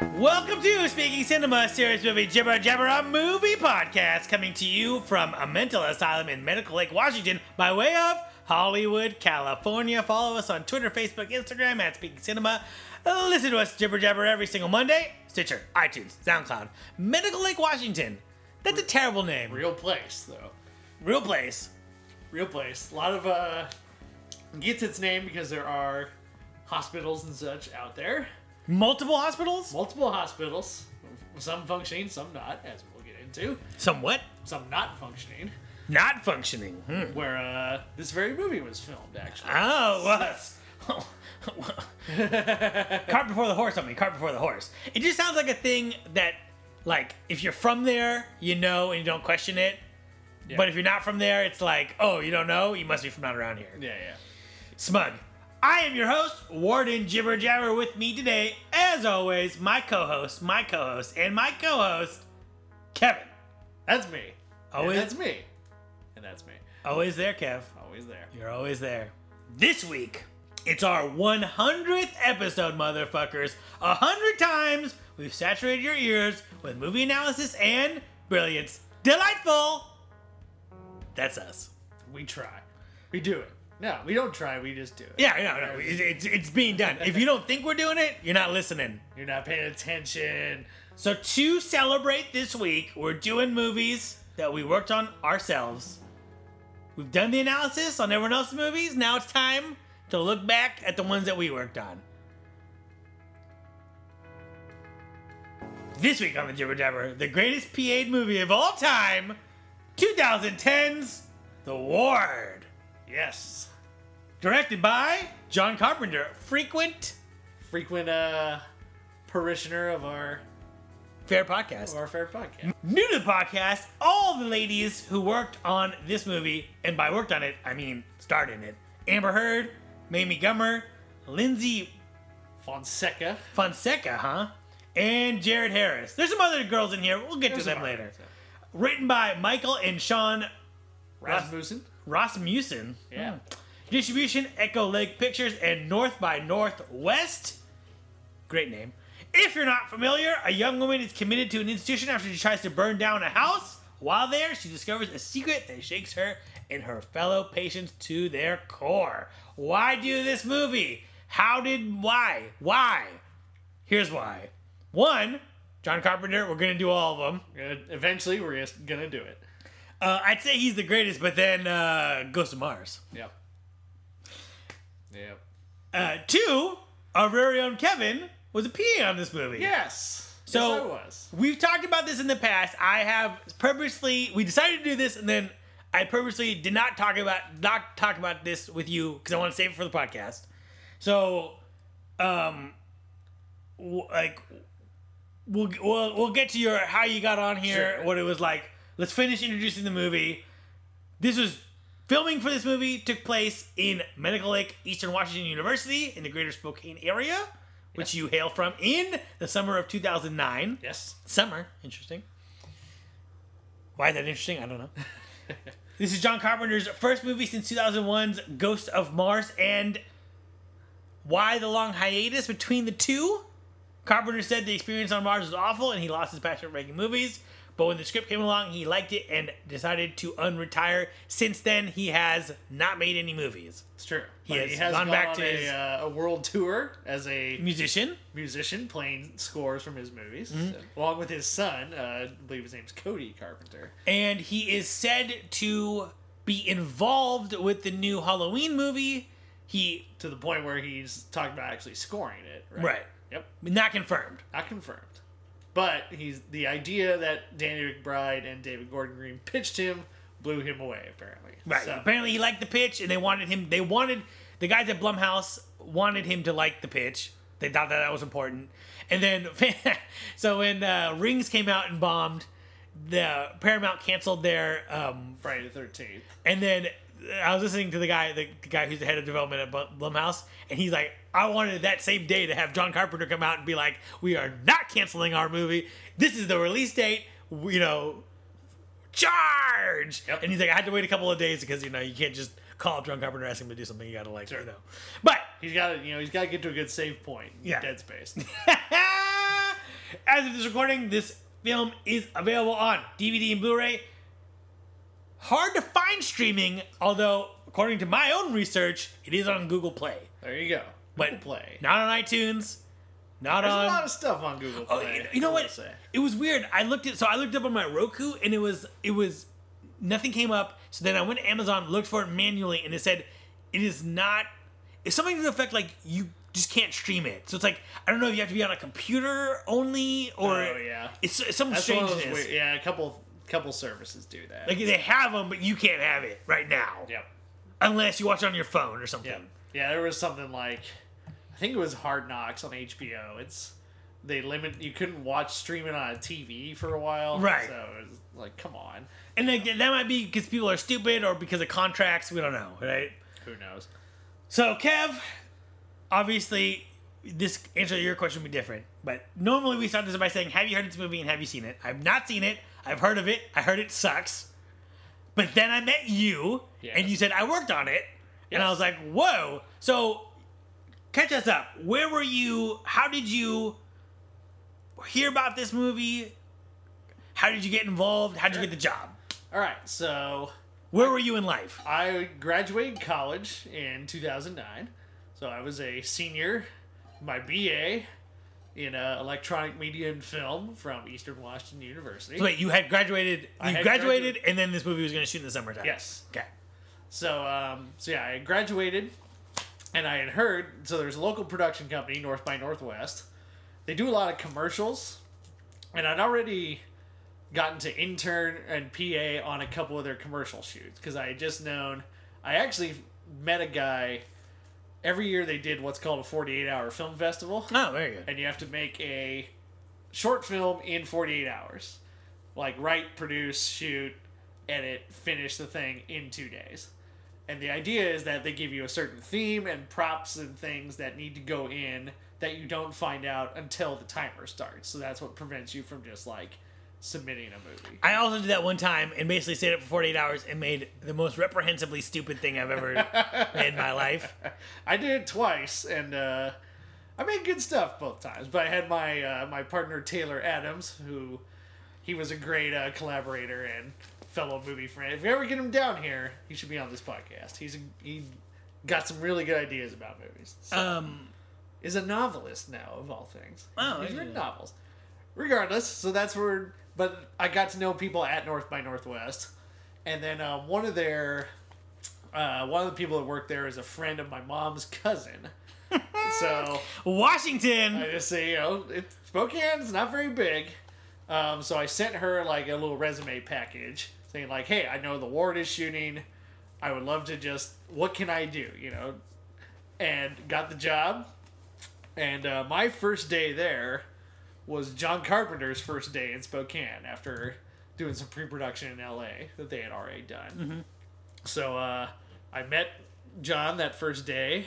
Welcome to Speaking Cinema, series movie Jibber Jabber, a movie podcast coming to you from a mental asylum in Medical Lake, Washington, by way of Hollywood, California. Follow us on Twitter, Facebook, Instagram at Speaking Cinema. Listen to us Jibber Jabber every single Monday. Stitcher, iTunes, SoundCloud, Medical Lake, Washington. That's a terrible name. Real place, though. Real place. Real place. A lot of uh gets its name because there are hospitals and such out there. Multiple hospitals? Multiple hospitals. Some functioning, some not, as we'll get into. Some what? Some not functioning. not functioning. Hmm. Where uh this very movie was filmed, actually. Oh, what? cart before the horse on me. Cart before the horse. It just sounds like a thing that, like, if you're from there, you know, and you don't question it. Yeah. But if you're not from there, it's like, oh, you don't know? You must be from not around here. Yeah, yeah. Smug. I am your host, Warden Jibber Jabber. With me today, as always, my co-host, my co-host, and my co-host, Kevin. That's me. Always- And that's me. And that's me. Always there, Kev. Always there. You're always there. This week, it's our 100th episode, motherfuckers. A hundred times we've saturated your ears with movie analysis and brilliance. Delightful! That's us. We try. We do it. No, we don't try, we just do it. Yeah, no, no, it's, it's, it's being done. If you don't think we're doing it, you're not listening. You're not paying attention. So, to celebrate this week, we're doing movies that we worked on ourselves. We've done the analysis on everyone else's movies. Now it's time to look back at the ones that we worked on. This week on the Jibber Jabber, the greatest PA movie of all time, 2010's The Ward. Yes. Directed by John Carpenter, frequent Frequent uh parishioner of our fair podcast. of our fair podcast. New to the podcast, all the ladies who worked on this movie, and by worked on it, I mean starred in it. Amber Heard, Mamie Gummer, Lyndsy Fonseca. Fonseca, huh? And Jared Harris. There's some other girls in here. We'll get to them later. Written by Michael and Shawn Rasmussen. Rasmussen. Yeah. Hmm. Distribution Echo Lake Pictures and North by Northwest. Great name. If you're not familiar, a young woman is committed to an institution after she tries to burn down a house. While there, she discovers a secret that shakes her and her fellow patients to their core. Why do this movie? How did why? Why? Here's why. One, John Carpenter, we're gonna do all of them. Eventually, we're just gonna do it. Uh, I'd say he's the greatest, but then uh, Ghost of Mars. Yep. Yep. Uh, two, our very own Kevin was a PA on this movie. Yes. So yes, I was. we've talked about this in the past. I have purposely we decided to do this, and then I purposely did not talk about not talk about this with you because I want to save it for the podcast. So, um, w- like we'll we'll we'll get to your how you got on here, Sure. what it was like. Let's finish introducing the movie. This was filming for this movie took place in Medical Lake, Eastern Washington University in the Greater Spokane area, which you hail from in the summer of 2009. Yes. Summer, interesting. Why is that interesting? I don't know. this is John Carpenter's first movie since 2001's Ghost of Mars, and why the long hiatus between the two? Carpenter said the experience on Mars was awful and he lost his passion for making movies. But when the script came along, he liked it and decided to unretire. Since then, he has not made any movies. It's true. He has he has gone gone, back to a, his- uh, a world tour as a Musician, musician playing scores from his movies, Mm-hmm. along with his son. Uh, I believe his name's Cody Carpenter. and he is said to be involved with the new Halloween movie. He To the point where he's talking about actually scoring it. Right. right, Yep. not confirmed. Not confirmed. But he's the idea that Danny McBride and David Gordon Green pitched him blew him away. Apparently. Right. So, Apparently, he liked the pitch, and they wanted him. They wanted the guys at Blumhouse wanted him to like the pitch. They thought that that was important. And then, so when uh, Rings came out and bombed, the Paramount canceled their. Um, Friday the Thirteenth. and then I was listening to the guy, the guy who's the head of development at Blumhouse, and he's like, "I wanted that same day to have John Carpenter come out and be like, we are not canceling our movie. This is the release date. You know, charge!' Yep. And he's like, I had to wait a couple of days because you know you can't just call up John Carpenter and ask him to do something. You got to like, Sure. you know, but." He's got to, you know, he's got to get to a good save point. in Yeah. Dead Space. as of this recording, this film is available on DVD and Blu-ray. Hard to find streaming, although according to my own research, it is on Google Play. There you go. But Google Play. Not on iTunes. Not There's on. a lot of stuff on Google Oh, Play. you- you know what? say. It was weird. I looked at so I looked up on my Roku and it was it was nothing came up. So then I went to Amazon, looked for it manually, and it said it is not. It's something to the effect like you just can't stream it. So it's like I don't know if you have to be on a computer only or Oh, yeah. it's, it's some That's one strangeness. weird, yeah, a couple couple services do that. Like they have them, but you can't have it right now yep. unless you watch it on your phone or something. Yeah. Yeah, there was something like I think it was Hard Knocks on HBO. It's they limit you couldn't watch streaming on a TV for a while. Right. So it was like, come on. And like, that might be because people are stupid or because of contracts. We don't know, right? Who knows? So, Kev, obviously, this answer to your question would be different. But normally we start this by saying, Have you heard of this movie and have you seen it? I've not seen it. I've heard of it. I heard it sucks. But then I met you, Yes. and you said, I worked on it. And I was like, Whoa. So, catch us up. Where were you? How did you hear about this movie? How did you get involved? How did you get the job? All right. So Where were you in life? I graduated college in 2009. So I was a senior, my BA in uh, electronic media and film from Eastern Washington University. So wait, you had graduated. I You had graduated, graduated. and then this movie was going to shoot in the summertime. Yes. Okay. So, um, so yeah, I graduated, and I had heard. So there's a local production company, North by Northwest. They do a lot of commercials, and I'd already gotten to intern and PA on a couple of their commercial shoots because I had just known. I actually met a guy. Every year they did what's called a 48 hour film festival Oh, very good. and you have to make a short film in 48 hours. Like write, produce, shoot, edit, finish the thing in 2 days. And the idea is that they give you a certain theme and props and things that need to go in that you don't find out until the timer starts. So that's what prevents you from just like submitting a movie. I also did that one time and basically stayed up for 48 hours and made the most reprehensibly stupid thing I've ever made in my life. I did it twice, and uh, I made good stuff both times. But I had my uh, my partner Taylor Adams, who he was a great uh, collaborator and fellow movie friend. If you ever get him down here, he should be on this podcast. He's a, he got some really good ideas about movies. So, Um, is a novelist now of all things. Oh, he's yeah. written novels. Regardless, so that's where. But I got to know people at North by Northwest, and then uh, one of their uh, one of the people that worked there is a friend of my mom's cousin. so Washington. I just say, you know, Spokane's not very big. Um, so I sent her like a little resume package saying like, hey, I know the ward is shooting. I would love to just, what can I do? You know, and got the job. And uh, my first day there was John Carpenter's first day in Spokane after doing some pre-production in LA that they had already done. So uh, I met John that first day,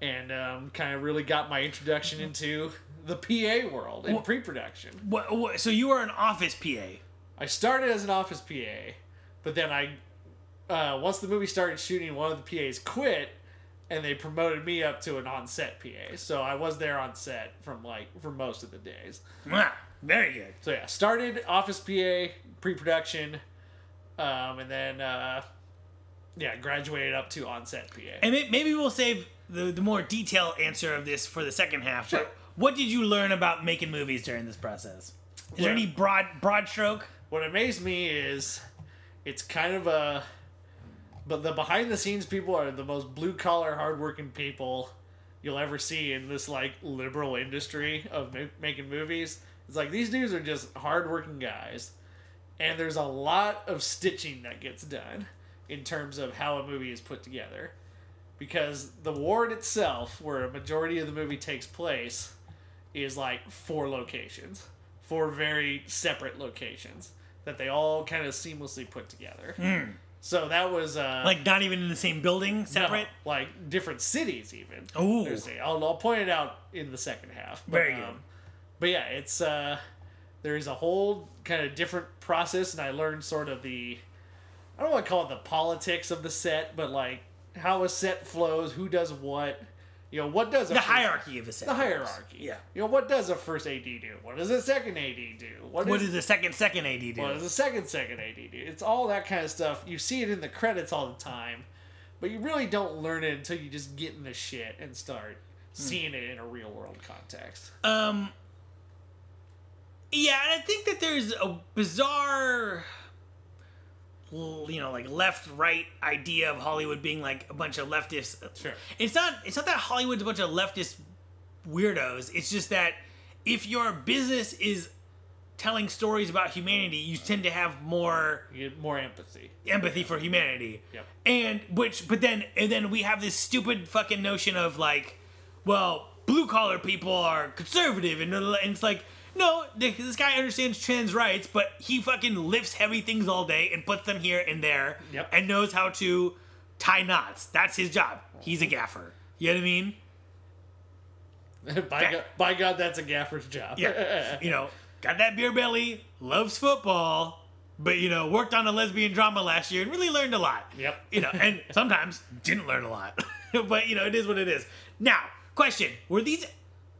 and um, kind of really got my introduction into the PA world in Wha- pre-production. What, what, so you were an office PA. I started as an office PA, but then I, uh, once the movie started shooting, one of the PAs quit, and they promoted me up to an on-set PA. So I was there on set from like for most of the days. Ah, very good. So yeah, started office PA pre-production, um, and then uh, yeah, graduated up to on-set PA. And maybe we'll save the, the more detailed answer of this for the second half. Sure. What did you learn about making movies during this process? Is there any broad broad stroke? what amazed me is it's kind of a but the behind the scenes people are the most blue collar hardworking people you'll ever see in this like liberal industry of ma- making movies. It's like these dudes are just hardworking guys. And there's a lot of stitching that gets done in terms of how a movie is put together. Because the ward itself where a majority of the movie takes place is like four locations four very separate locations that they all kind of seamlessly put together hmm. So that was uh Like not even in the same building, no, separate? like different cities even Oh, I'll, I'll point it out in the second half but, Very good. um, but yeah it's uh there's a whole kind of different process and i learned sort of the i don't want to call it the politics of the set but like how a set flows who does what You know, what does a The first- hierarchy of the The hierarchy. Yeah. You know, what does a first AD do? What does a second AD do? What does the second second AD do? what does a second second AD do? It's all that kind of stuff. You see it in the credits all the time, but you really don't learn it until you just get in the shit and start seeing it in a real world context. Um. Yeah, and I think that there's a bizarre, you know, like left right idea of Hollywood being like a bunch of leftists. Sure. It's not. It's not that Hollywood's a bunch of leftist weirdos. It's just that if your business is telling stories about humanity, you tend to have more You get more empathy. empathy for humanity. Yep. And which, but then, and then we have this stupid fucking notion of like, well, blue collar people are conservative, and, and it's like, no, this guy understands trans rights, but he fucking lifts heavy things all day and puts them here and there, Yep. and knows how to tie knots. That's his job. He's a gaffer. You know what I mean? by, God, by God, that's a gaffer's job. Yeah. you know, got that beer belly, loves football, but you know, worked on a lesbian drama last year and really learned a lot. Yep. You know, and sometimes didn't learn a lot. but you know, it is what it is. Now, question: Were these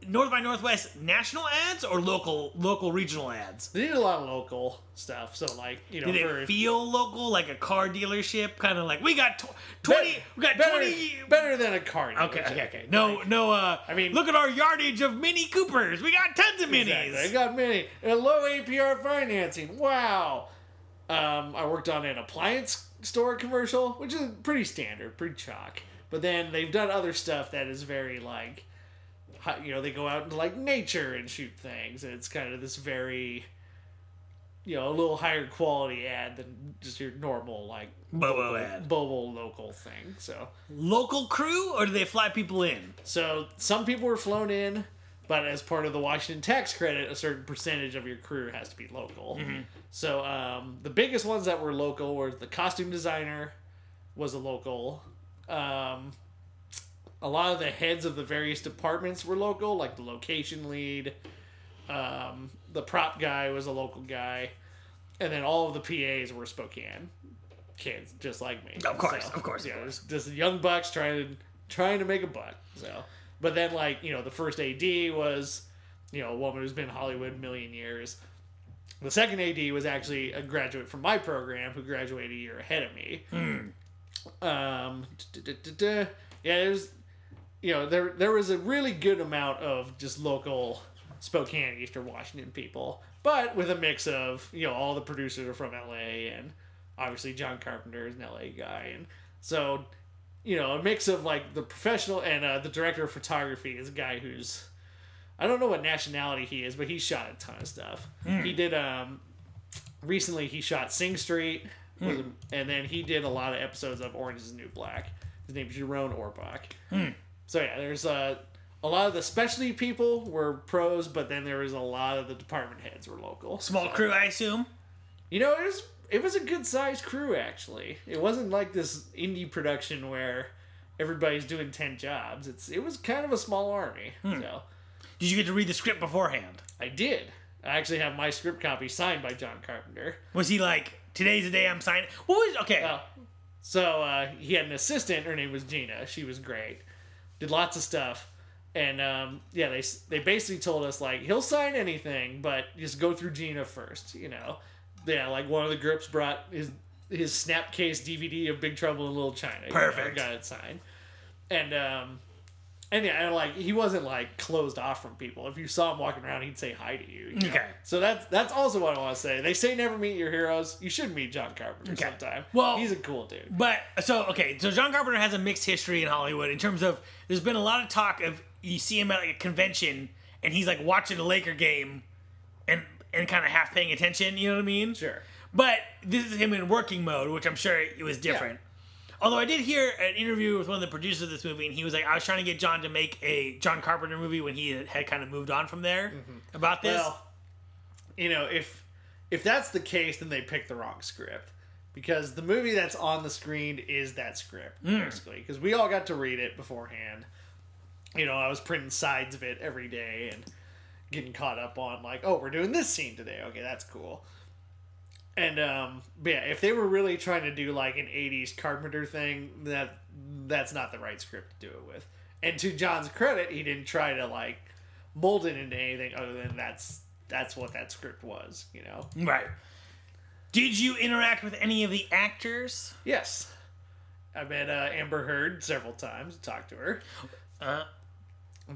North by Northwest national ads or local, local regional ads? They did a lot of local stuff. So, like, you know, Did for it feel local, like a car dealership, kind of like we got tw- twenty, we got better, twenty. better than a car. Okay, dealership. okay, okay. No, no. Uh, I mean- look at our yardage of Mini Coopers. We got tons of minis. Exactly. I got mini And low APR financing. Wow. Um, I worked on an appliance store commercial, which is pretty standard, pretty chalk. But then they've done other stuff that is very like, you know, they go out into like nature and shoot things, and it's kind of this very, you know, a little higher quality ad than just your normal like Bobo local- ad. Bobo local thing. So local crew or do they fly people in? so some people were flown in, but as part of the Washington tax credit, a certain percentage of your crew has to be local. So um, the biggest ones that were local were the costume designer was a local. Um, a lot of the heads of the various departments were local, like the location lead. Um, the prop guy was a local guy, and then all of the PAs were Spokane kids, just like me. Of course, of course, of yeah, course. just young bucks trying to trying to make a buck. So, but then like you know, the first AD was you know a woman who's been in Hollywood a million years. The second AD was actually a graduate from my program who graduated a year ahead of me. Um, da-da-da-da. yeah, it was you know there there was a really good amount of just local Spokane, Eastern Washington people, but with a mix of you know all the producers are from LA and obviously John Carpenter is an LA guy, and so you know a mix of like the professional and uh, the director of photography is a guy who's I don't know what nationality he is, but he shot a ton of stuff. He did um recently he shot Sing Street, was a- and then he did a lot of episodes of Orange Is the New Black. His name is Yaron Orbach. So yeah, there's uh, a lot of the specialty people were pros, but then there was a lot of the department heads were local. Small crew, I assume. You know, it was it was a good sized crew actually. It wasn't like this indie production where everybody's doing ten jobs. It's it was kind of a small army. So Did you get to read the script beforehand? I did. I actually have my script copy signed by John Carpenter. Was he like, today's the day I'm signing? What was okay? Well, so uh, he had an assistant. Her name was Gina. She was great. Did lots of stuff. And um, yeah, they they basically told us like he'll sign anything, but just go through Gina first. You know, yeah. Like one of the grips brought his his Snapcase DVD of Big Trouble in Little China. you know, Perfect. got it signed. And um, and yeah, and like he wasn't like closed off from people. If you saw him walking around, he'd say hi to you. you know? Okay. So that's that's also what I want to say. They say never meet your heroes. You should meet John Carpenter Okay. sometime. Well- he's a cool dude. But so okay, so John Carpenter has a mixed history in Hollywood in terms of there's been a lot of talk of you see him at like a convention and he's like watching a Laker game and and kind of half paying attention, you know what I mean? Sure. But this is him in working mode, which I'm sure it was different. Although I did hear an interview with one of the producers of this movie, and he was like, I was trying to get John to make a John Carpenter movie when he had, had kind of moved on from there mm-hmm. about this. Well, you know, if if that's the case, then they picked the wrong script because the movie that's on the screen is that script hmm. basically. Because we all got to read it beforehand. You know, I was printing sides of it every day and getting caught up on like, oh, we're doing this scene today. Okay, that's cool. And um, but yeah, if they were really trying to do like an '80s Carpenter thing, that that's not the right script to do it with. And to John's credit, he didn't try to like mold it into anything other than that's that's what that script was, you know. Right. Did you interact with any of the actors? Yes. I met uh, Amber Heard several times, talked to her. Uh,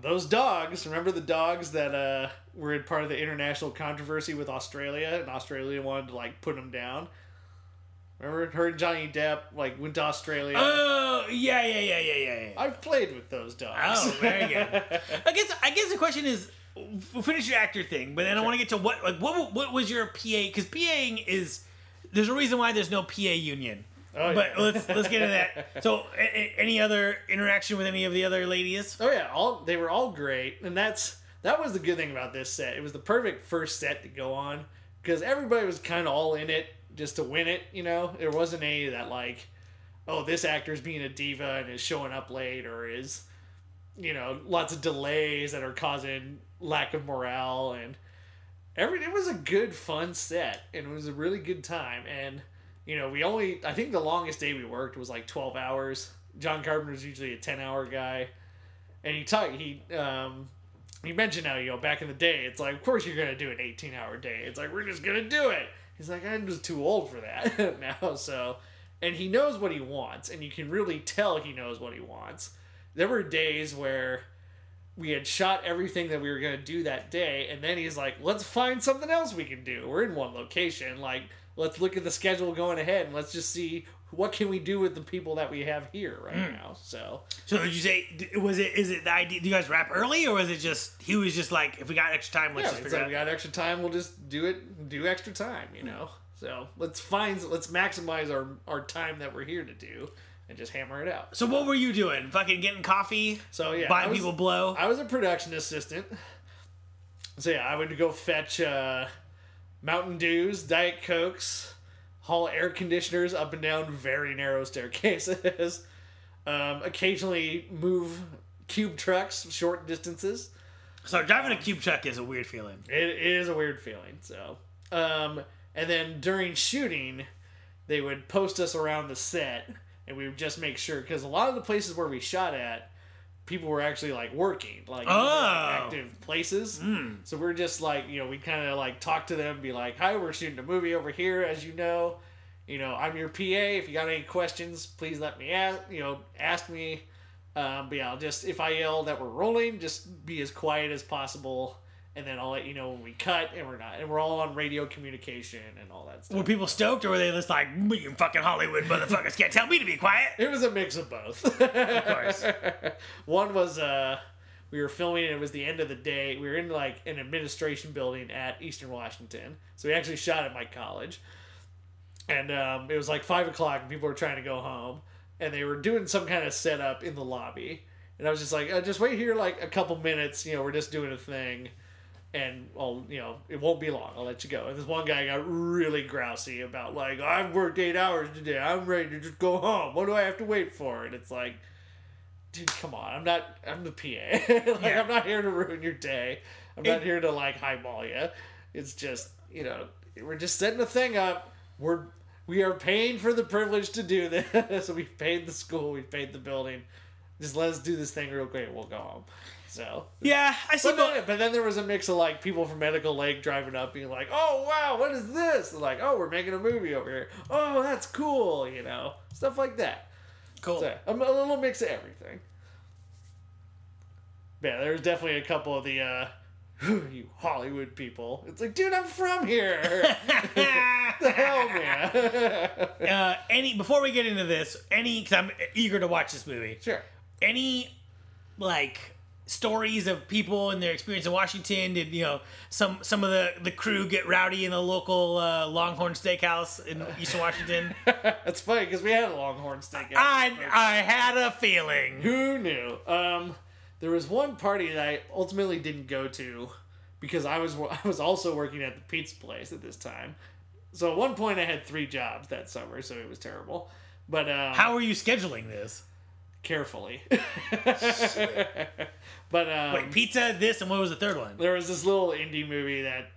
Those dogs, remember the dogs that uh, were in part of the international controversy with Australia, and Australia wanted to like put them down. Remember her and Johnny Depp like went to Australia. oh, yeah, yeah, yeah, yeah, yeah. yeah. I've played with those dogs. Oh, very good. I guess I guess the question is, we'll finish your actor thing, but then I want to get to what like what what was your PA? Because PAing is there's a reason why there's no PA union. Oh, but yeah. let's let's get into that. So, a, a- any other interaction with any of the other ladies? Oh yeah, all they were all great, and that's that was the good thing about this set. It was the perfect first set to go on because everybody was kind of all in it just to win it. You know, there wasn't any that like, oh, this actor's being a diva and is showing up late, or is, you know, lots of delays that are causing lack of morale and every. It was a good, fun set, and it was a really good time. And you know, we only I think the longest day we worked was like twelve hours. John Carpenter's usually a ten hour guy. And he talked he um he mentioned how you know back in the day it's like of course you're gonna do an 18 hour day. It's like we're just gonna do it. He's like i'm just too old for that now so. And he knows what he wants and you can really tell he knows what he wants. There were days where we had shot everything that we were going to do that day and then he's like let's find something else we can do. We're in one location. Like let's look at the schedule going ahead and let's just see what can we do with the people that we have here right now so So, did you say was it is it the idea? Do you guys wrap early, or was it just he was just like, if we got extra time, let's yeah, just figure like it we got extra time. We'll just do it. Do extra time, you know. So let's find. Let's maximize our our time that we're here to do, and just hammer it out. So, what were you doing? Fucking getting coffee, So yeah, buying was, people blow. I was a production assistant. So yeah, I would go fetch uh, Mountain Dews, Diet Cokes, haul air conditioners up and down very narrow staircases. um, occasionally move cube trucks short distances. so, driving a cube truck is a weird feeling. It, is a weird feeling. So, um, and then during shooting, they would post us around the set, and we would just make sure because a lot of the places where we shot at, people were actually like working, like, in, like, Oh. active places. Mm. So we're just like, you know, we kind of like talk to them, be like, "Hi, we're shooting a movie over here, as you know. You know, I'm your PA. If you got any questions, please let me ask. You know, ask me. Um, but yeah, I'll just if I yell that we're rolling, just be as quiet as possible, and then I'll let you know when we cut and we're not, and we're all on radio communication and all that stuff. Were people stoked, or were they just like, "You fucking Hollywood motherfuckers can't tell me to be quiet"? It was a mix of both. Of course. One was uh we were filming and it was the end of the day. We were in like an administration building at Eastern Washington. So we actually shot at my college. And um, it was like five o'clock and people were trying to go home. And they were doing some kind of setup in the lobby. And I was just like, uh, just wait here like a couple minutes. You know, we're just doing a thing. And I'll, you know, it won't be long. I'll let you go. And this one guy got really grousy about like, I've worked eight hours today. I'm ready to just go home. What do I have to wait for? And it's like, dude, come on. I'm not. I'm the PA. like, Yeah. I'm not here to ruin your day. I'm not here to like highball you. It's just, you know, we're just setting the thing up. We're we are paying for the privilege to do this. so we've paid the school. We've paid the building. Just let us do this thing real quick. We'll go home. So. Yeah, I see. But But then, but then there was a mix of like people from Medical Lake driving up, being like, "Oh wow, what is this?" And like, "Oh, we're making a movie over here. Oh, that's cool," you know, stuff like that. cool. So, a, a little mix of everything. Yeah, there's definitely a couple of the uh you Hollywood people. It's like, dude, I'm from here. the hell, man. uh, any before we get into this, any because I'm eager to watch this movie. sure. Any like stories of people and their experience in Washington? Did you know some some of the the crew get rowdy in the local uh, Longhorn Steakhouse in Eastern Washington? That's funny because we had a Longhorn Steakhouse. I I had a feeling. Who knew? Um, there was one party that I ultimately didn't go to because I was I was also working at the pizza place at this time. So at one point I had three jobs that summer, so it was terrible. But um, How are you scheduling this? carefully. but um, Wait, pizza, this, and what was the third one? there was this little indie movie that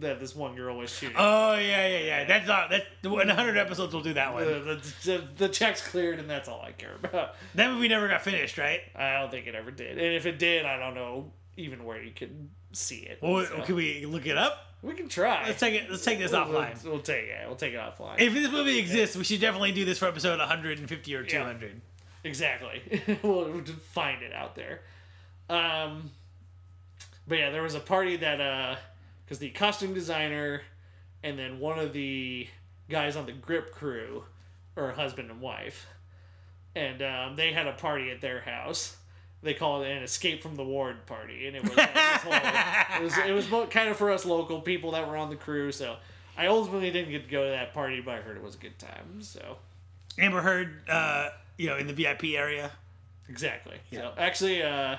that this one girl was shooting. Oh yeah, yeah, yeah. That's not that. In hundred episodes, we'll do that one. the, the, the, check's cleared, and that's all I care about. That movie never got finished, right? I don't think it ever did, and if it did, I don't know even where you could see it. Well, So, can we look it up? we can try. Let's take it. Let's take this We'll- offline. We'll, we'll take yeah, we'll take it offline. If this movie exists, we should definitely do this for episode 150 or 200. Exactly. we'll, we'll find it out there. Um, but yeah, there was a party that uh, because the costume designer and then one of the guys on the grip crew are husband and wife, and um, they had a party at their house. They call it an escape from the ward party, and it was like, whole, it was it was kind of for us local people that were on the crew. So I ultimately didn't get to go to that party, but I heard it was a good time. So. Amber Heard, uh, you know, in the VIP area. Exactly. Yeah. So actually, uh,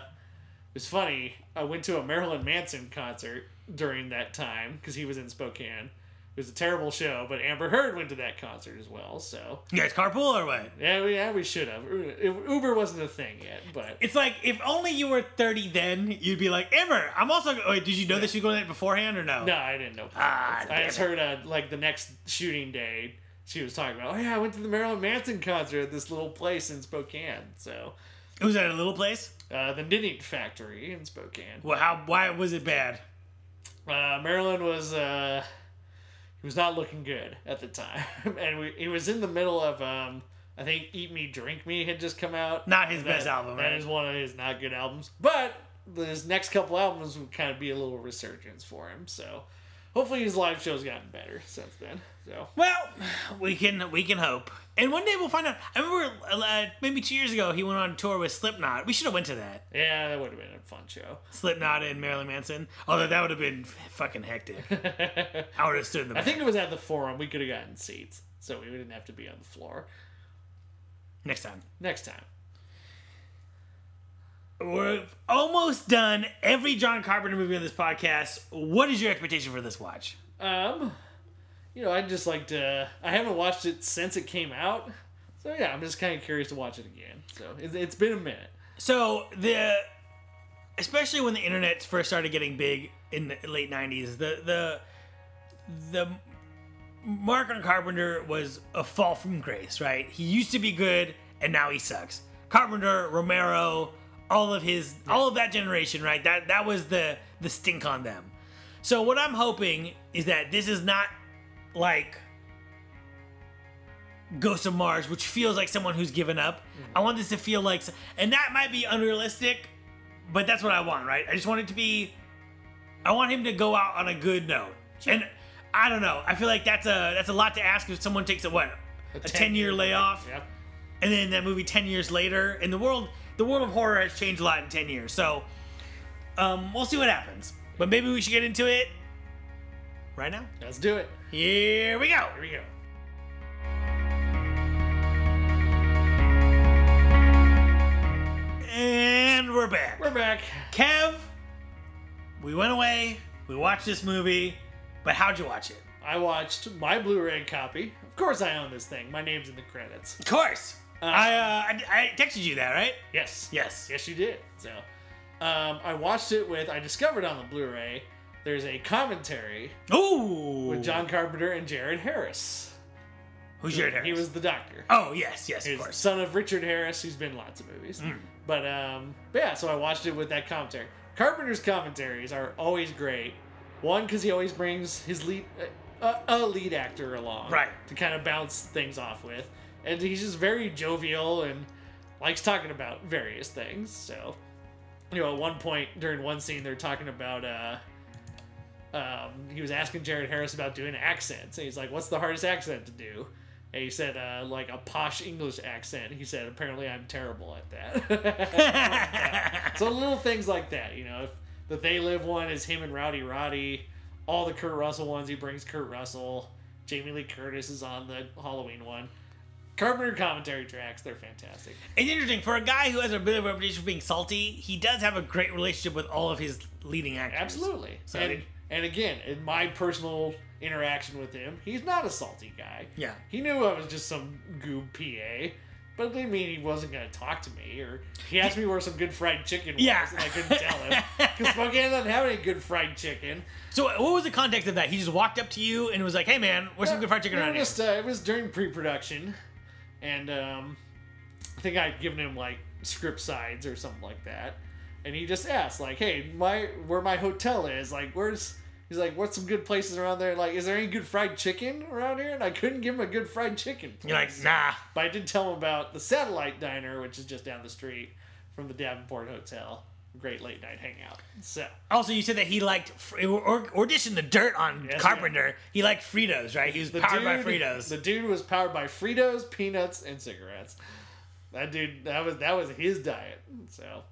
it's funny. I went to a Marilyn Manson concert during that time because he was in Spokane. It was a terrible show, but Amber Heard went to that concert as well. So You guys carpool or what? yeah, we, yeah, we should have. Uber wasn't a thing yet, but It's like if only you were 30 then, you'd be like, Amber, I'm also. Wait, did you know that she was going there beforehand or no? no, I didn't know. Ah, I just heard uh, like the next shooting day. She was talking about, oh yeah, I went to the Marilyn Manson concert at this little place in Spokane. So, It was at a little place. uh, the Knitting Factory in Spokane. Well, how? Why was it bad? uh, Marilyn was uh, he was not looking good at the time, and we, he was in the middle of um, I think "Eat Me, Drink Me" had just come out. Not his That- best album, That right? is one of his not good albums, but his next couple albums would kind of be a little resurgence for him. So hopefully his live show's gotten better since then. So Well, we can we can hope, and one day we'll find out. I remember uh, maybe two years ago he went on tour with Slipknot. We should have went to that. yeah, that would have been a fun show. Slipknot and Marilyn Manson. Although that would have been fucking hectic. I would have stood in the I think it was at the Forum. We could have gotten seats, so we didn't have to be on the floor. next time. Next time. We're almost done every John Carpenter movie on this podcast. What is your expectation for this watch? Um, you know, I'd just like to. I haven't watched it since it came out, so yeah, I'm just kind of curious to watch it again. So it's, it's been a minute. So the, especially when the internet first started getting big in the late '90s, the the the Mark on Carpenter was a fall from grace, right? He used to be good, and now he sucks. Carpenter, Romero, all of his, all of that generation, right? That that was the the stink on them. So what I'm hoping is that this is not like Ghost of Mars, which feels like someone who's given up. I want this to feel like, and that might be unrealistic, but that's what I want, right? I just want it to be. I want him to go out on a good note, and I don't know. I feel like that's a that's a lot to ask if someone takes a what a, ten year layoff, Yep. and then that movie ten years later. And the world the world of horror has changed a lot in ten years, so um, we'll see what happens. But maybe we should get into it right now. Let's do it. Here we go. Here we go. And we're back. We're back. Kev, we went away. We watched this movie, but how'd you watch it? I watched my Blu-ray copy. Of course, I own this thing. My name's in the credits. Of course. I, uh, I I texted you that, right? Yes. Yes. Yes, you did. So, um, I watched it with. I discovered on the Blu-ray. There's a commentary Ooh. with John Carpenter and Jared Harris. Who's Jared Harris? He was the doctor. Oh yes, yes, of He's course. son of Richard Harris, who's been in lots of movies. But um, but yeah, so I watched it with that commentary. Carpenter's commentaries are always great. One, because he always brings his lead, uh, a lead actor along, Right. to kind of bounce things off with, and he's just very jovial and likes talking about various things. So, you know, at one point during one scene, they're talking about. Uh, um, he was asking Jared Harris about doing accents, and he's like, "What's the hardest accent to do?" And he said, uh, "Like a posh English accent." He said, "Apparently, I'm terrible at that." so little things like that, you know. If the They Live one is him and Rowdy Roddy, all the Kurt Russell ones he brings Kurt Russell. Jamie Lee Curtis is on the Halloween one. Carpenter commentary tracks, they're fantastic. It's interesting for a guy who has a bit of a reputation for being salty. He does have a great relationship with all of his leading actors. Absolutely. So- and and again, in my personal interaction with him, he's not a salty guy. Yeah. He knew I was just some goob PA, But I mean, he wasn't gonna talk to me, or he asked me where some good fried chicken was, Yeah. and I couldn't tell him because Spokane doesn't have any good fried chicken. So what was the context of that? He just walked up to you and was like, "Hey man, where's some good fried chicken around were here?" uh, it was during pre-production, and um, I think I'd given him like script sides or something like that, and he just asked like, "Hey, my where my hotel is? Like, where's?" He's like, "What's some good places around there? Like, is there any good fried chicken around here?" And I couldn't give him a good fried chicken. You're like, "Nah." But I did tell him about the Satellite Diner, which is just down the street from the Davenport Hotel. Great late night hangout. So Also, you said that he liked or, auditioned the dirt on Yes, Carpenter. He liked Fritos, right? He was the powered by dude- Fritos. The dude was powered by Fritos, peanuts, and cigarettes. That dude, that was that was his diet. So,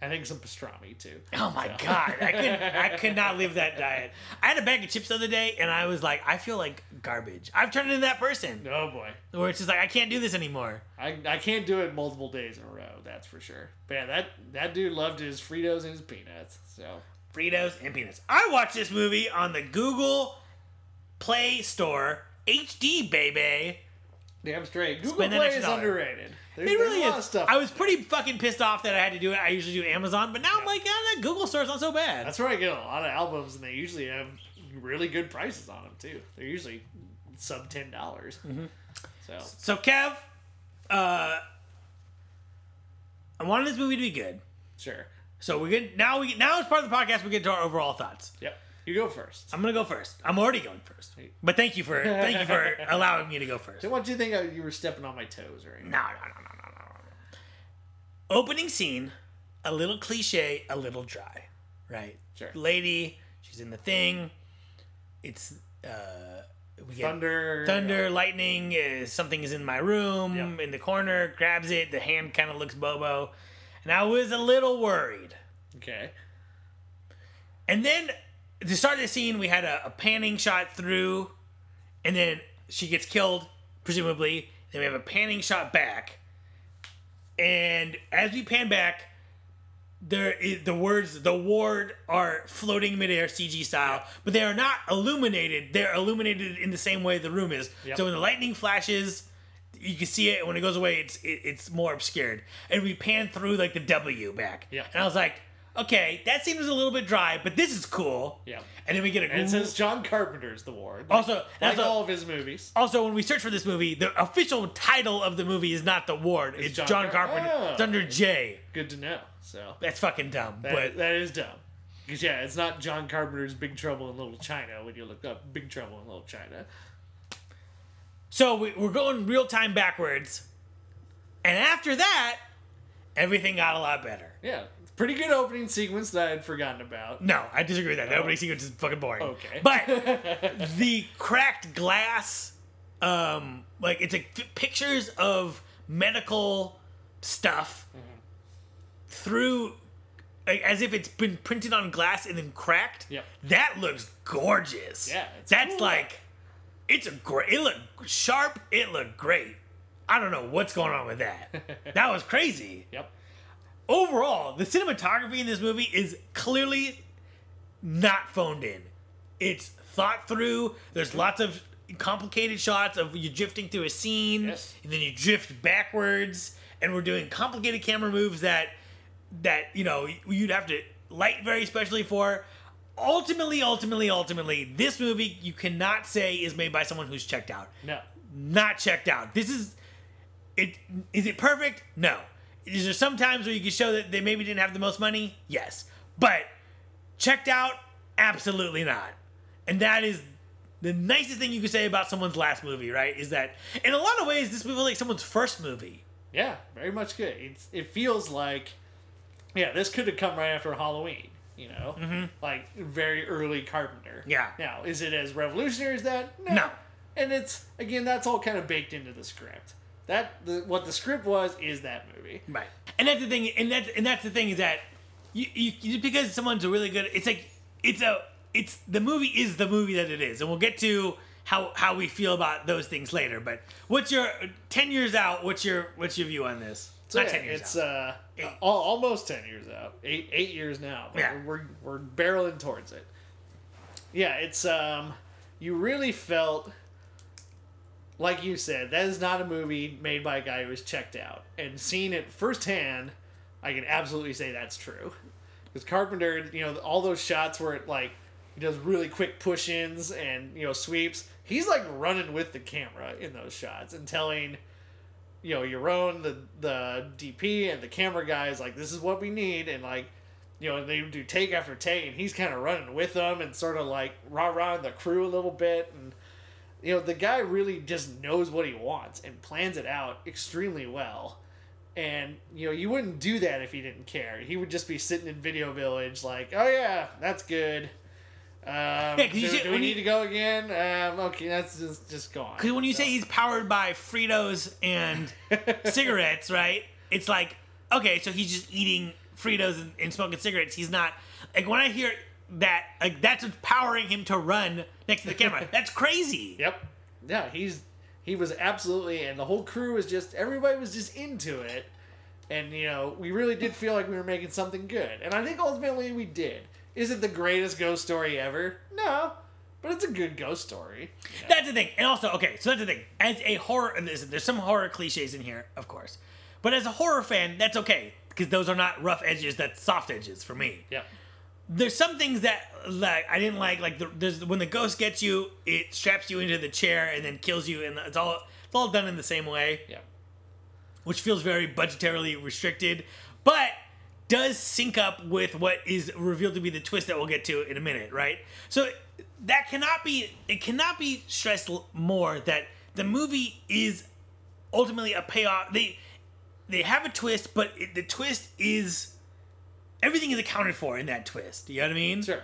I think some pastrami too. Oh my So. god, I could I could not live that diet. I had a bag of chips the other day, and I was like, I feel like garbage. I've turned into that person Oh boy, where it's just like I can't do this anymore. I, I can't do it multiple days in a row. That's for sure. But yeah, that that dude loved his Fritos and his peanuts. So Fritos and peanuts. I watched this movie on the Google Play Store HD, baby. Damn straight. Google Spend Play is dollar. underrated. There's, It really a lot of is. stuff. I was pretty fucking pissed off that I had to do it. I usually do Amazon, but now I'm like, yeah, that Google Store's not so bad. That's where I get a lot of albums, and they usually have really good prices on them too. They're usually sub ten dollars. Mm-hmm. So So Kev, uh, I wanted this movie to be good. sure. So we get now we now as part of the podcast we get to our overall thoughts. Yep. You go first. I'm gonna go first. I'm already going first. But thank you for thank you for allowing me to go first. So what do you think I- you were stepping on my toes or anything? No, no, no, no, no, no, no. Opening scene, a little cliche, a little dry, right? Sure. Lady, she's in the thing. It's uh, we get Thunder. thunder, lightning. Uh, something is in my room, Yeah. in the corner. Grabs it. The hand kind of looks bobo, and I was a little worried. Okay. And then to start of the scene, we had a, a panning shot through, and then she gets killed, presumably. Then we have a panning shot back, and as we pan back, there is the words "the ward" are floating midair CG style, but they are not illuminated. They're illuminated in the same way the room is. Yep. So when the lightning flashes, you can see it. When it goes away, it's it, it's more obscured. And we pan through like the W back. Yep. And I was like, okay, that seems a little bit dry, but this is cool. Yeah. And then we get a And it says John Carpenter's The Ward. also like that's all of his movies. also when we search for this movie, the official title of the movie is not the ward. It's, John, John Car- Carpenter. Oh. It's under J. Good to know. So That's fucking dumb. that, but that is dumb. Because yeah, it's not John Carpenter's Big Trouble in Little China when you look up Big Trouble in Little China. so we, we're going real time backwards, and after that, everything got a lot better. Yeah, pretty good opening sequence that I had forgotten about. No, I disagree with that. The opening sequence is fucking boring. Oh. Okay. But the cracked glass, um, like it's like f- pictures of medical stuff through, like, as if it's been printed on glass and then cracked. Yep. That looks gorgeous. Yeah, it's That's cool. like, it's a great. It looked sharp. It looked great. I don't know what's going on with that. that was crazy Yep. Overall, the cinematography in this movie is clearly not phoned in. It's thought through. There's lots of complicated shots of you drifting through a scene, Yes. and then you drift backwards, and we're doing complicated camera moves that that you know you'd have to light very specially for. Ultimately, ultimately, ultimately, this movie you cannot say is made by someone who's checked out No. not checked out. This is it. Is it perfect? No. Is there some times where you can show that they maybe didn't have the most money? Yes, but checked out? Absolutely not. And that is the nicest thing you can say about someone's last movie, right? Is that in a lot of ways this movie is like someone's first movie. Yeah, very much good. It's, it feels like, yeah, this could have come right after Halloween. You know, like very early Carpenter. Mm-hmm. Yeah. Now, is it as revolutionary as that? No. And it's again, that's all kind of baked into the script. That the, what the script was is that movie. Right. And that's the thing. And that's and that's the thing is that you, you just because someone's a really good, it's like it's a it's the movie is the movie that it is, and we'll get to how how we feel about those things later. But what's your ten years out? What's your what's your view on this? So Not yeah, ten years it's out. uh al- almost ten years out. Eight eight years now. Yeah. We're we're barreling towards it. Yeah, it's um you really felt like you said, that is not a movie made by a guy who was checked out. And seeing it firsthand, I can absolutely say that's true. Because Carpenter, you know, all those shots where it like he does really quick push-ins and you know sweeps. He's like running with the camera in those shots and telling, you know, Yaron, the the DP and the camera guys like this is what we need and like. You know, they do take after take, and he's kind of running with them and sort of like rah rah the crew a little bit, and you know the guy really just knows what he wants and plans it out extremely well and you know you wouldn't do that if he didn't care he would just be sitting in video village like oh yeah that's good um, 'cause do, you see- do we need you- to go again um, okay that's just just gone Because when you say he's powered by Fritos and cigarettes, right? It's like, okay, so he's just eating Fritos and, and smoking cigarettes. He's not like when I hear that, like that's what's powering him to run next to the camera. That's crazy. Yep. Yeah, he's he was absolutely, and the whole crew was just everybody was just into it, and you know we really did feel like we were making something good, and I think ultimately we did. Is it the greatest ghost story ever? No, but it's a good ghost story. you know? That's the thing. And also, okay, so that's the thing. As a horror, and there's, there's some horror cliches in here, of course. But as a horror fan, that's okay. Because those are not rough edges, that's soft edges for me. Yep. There's some things that like I didn't like. Like the, there's when the ghost gets you, it straps you into the chair and then kills you, and it's all it's all done in the same way, Yep. which feels very budgetarily restricted, but does sync up with what is revealed to be the twist that we'll get to in a minute, right? So that cannot be it cannot be stressed more that the movie is ultimately a payoff. They they have a twist, but it, the twist is everything is accounted for in that twist. You know what I mean? Sure.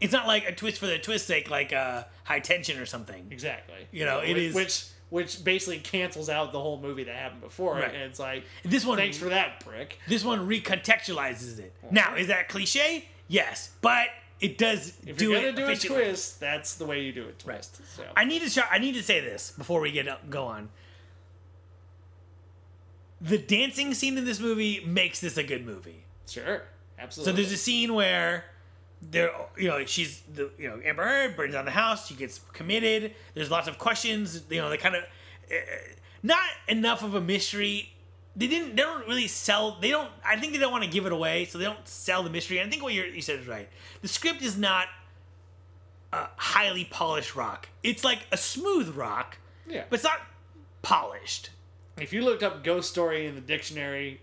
It's not like a twist for the twist's sake, like uh, high tension or something. Exactly. You know, it which, is- which which basically cancels out the whole movie that happened before, Right. and it's like This one, thanks for that, prick. this one recontextualizes it. Now, is that cliche? Yes, but it does If do you're gonna it do a twist, that's the way you do it. Twist. So. I need to show, I need to say this before we get up, go on. The dancing scene in this movie makes this a good movie. Sure. So there's a scene where there, you know, she's the, you know, Amber Heard burns down the house. She gets committed. There's lots of questions. You know, they kind of uh, not enough of a mystery. They didn't. They don't really sell. They don't. I think they don't want to give it away, so they don't sell the mystery. And I think what you're, you said is right. The script is not a highly polished rock. It's like a smooth rock, yeah. but it's not polished. if you looked up ghost story in the dictionary,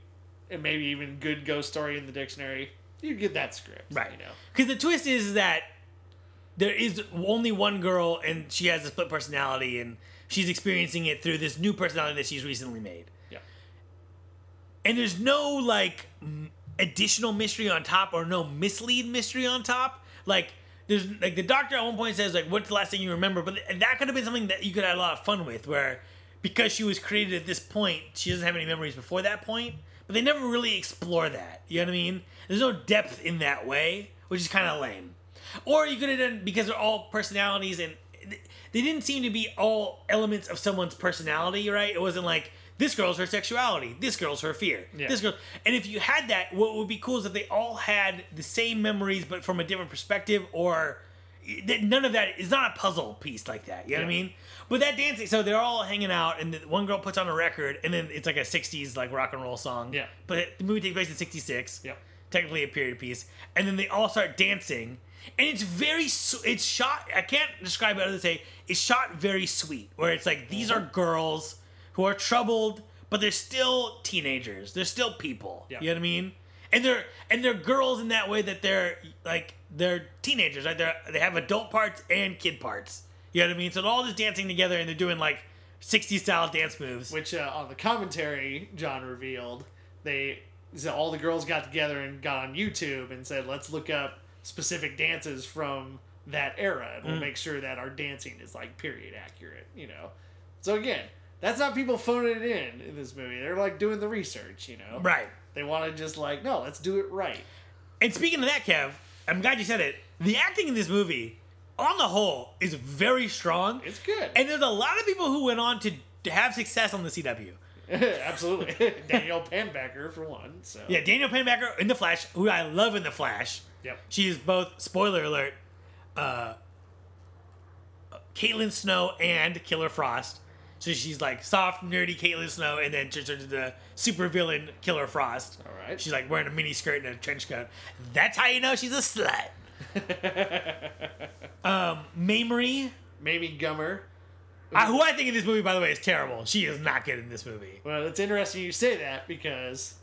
and maybe even good ghost story in the dictionary, you'd get that script. Right. You know. Because the twist is that there is only one girl and she has a split personality and she's experiencing it through this new personality that she's recently made. Yeah. And there's no like additional mystery on top or no mislead mystery on top. Like there's like the doctor at one point says like what's the last thing you remember but th- that could have been something that you could have had a lot of fun with where because she was created at this point she doesn't have any memories before that point but they never really explore that you know what i mean? There's no depth in that way which is kind of lame. Or you could have done because they're all personalities and they didn't seem to be all elements of someone's personality right? It wasn't like this girl's her sexuality this girl's her fear Yeah. this girl and if you had that what would be cool is if they all had the same memories but from a different perspective or eh, that none of that is not a puzzle piece like that you know what i mean but that dancing so they're all hanging out and the one girl puts on a record and then it's like a 60s like rock and roll song Yeah. but the movie takes place in 66 Yep. technically a period piece, and then they all start dancing, and it's very it's shot. I can't describe it other than say it's shot very sweet, where it's like these are mm-hmm. girls who are troubled, but they're still teenagers. They're still people. Yeah. You know what I mean? And they're and they're girls in that way that they're like they're teenagers. Right? They are they have adult parts and kid parts. You know what I mean? So they're all just dancing together, and they're doing like 60s style dance moves. Which uh, on the commentary, John revealed they so all the girls got together and got on YouTube and said, "Let's look up specific dances from that era, and Mm. we'll make sure that our dancing is like period accurate." You know. So again, that's not people phoning it in in this movie. They're like doing the research. You know. right. They want to just like, no, let's do it right. And speaking of that, Kev, I'm glad you said it. The acting in this movie, on the whole, is very strong. It's good. And there's a lot of people who went on to, have success on the CW. Absolutely. Daniel Panabaker for one. So Yeah, Daniel Panabaker in The Flash, who I love in The Flash. Yep. She is both, spoiler alert, uh, Caitlin Snow and Killer Frost. So she's like soft, nerdy Caitlin Snow, and then turns into the super villain Killer Frost. All right. She's like wearing a mini skirt and a trench coat. That's how you know she's a slut. um, Mamrie, Mamie Gummer. uh, who I think in this movie, by the way, is terrible. She is not good in this movie. Well, it's interesting you say that because,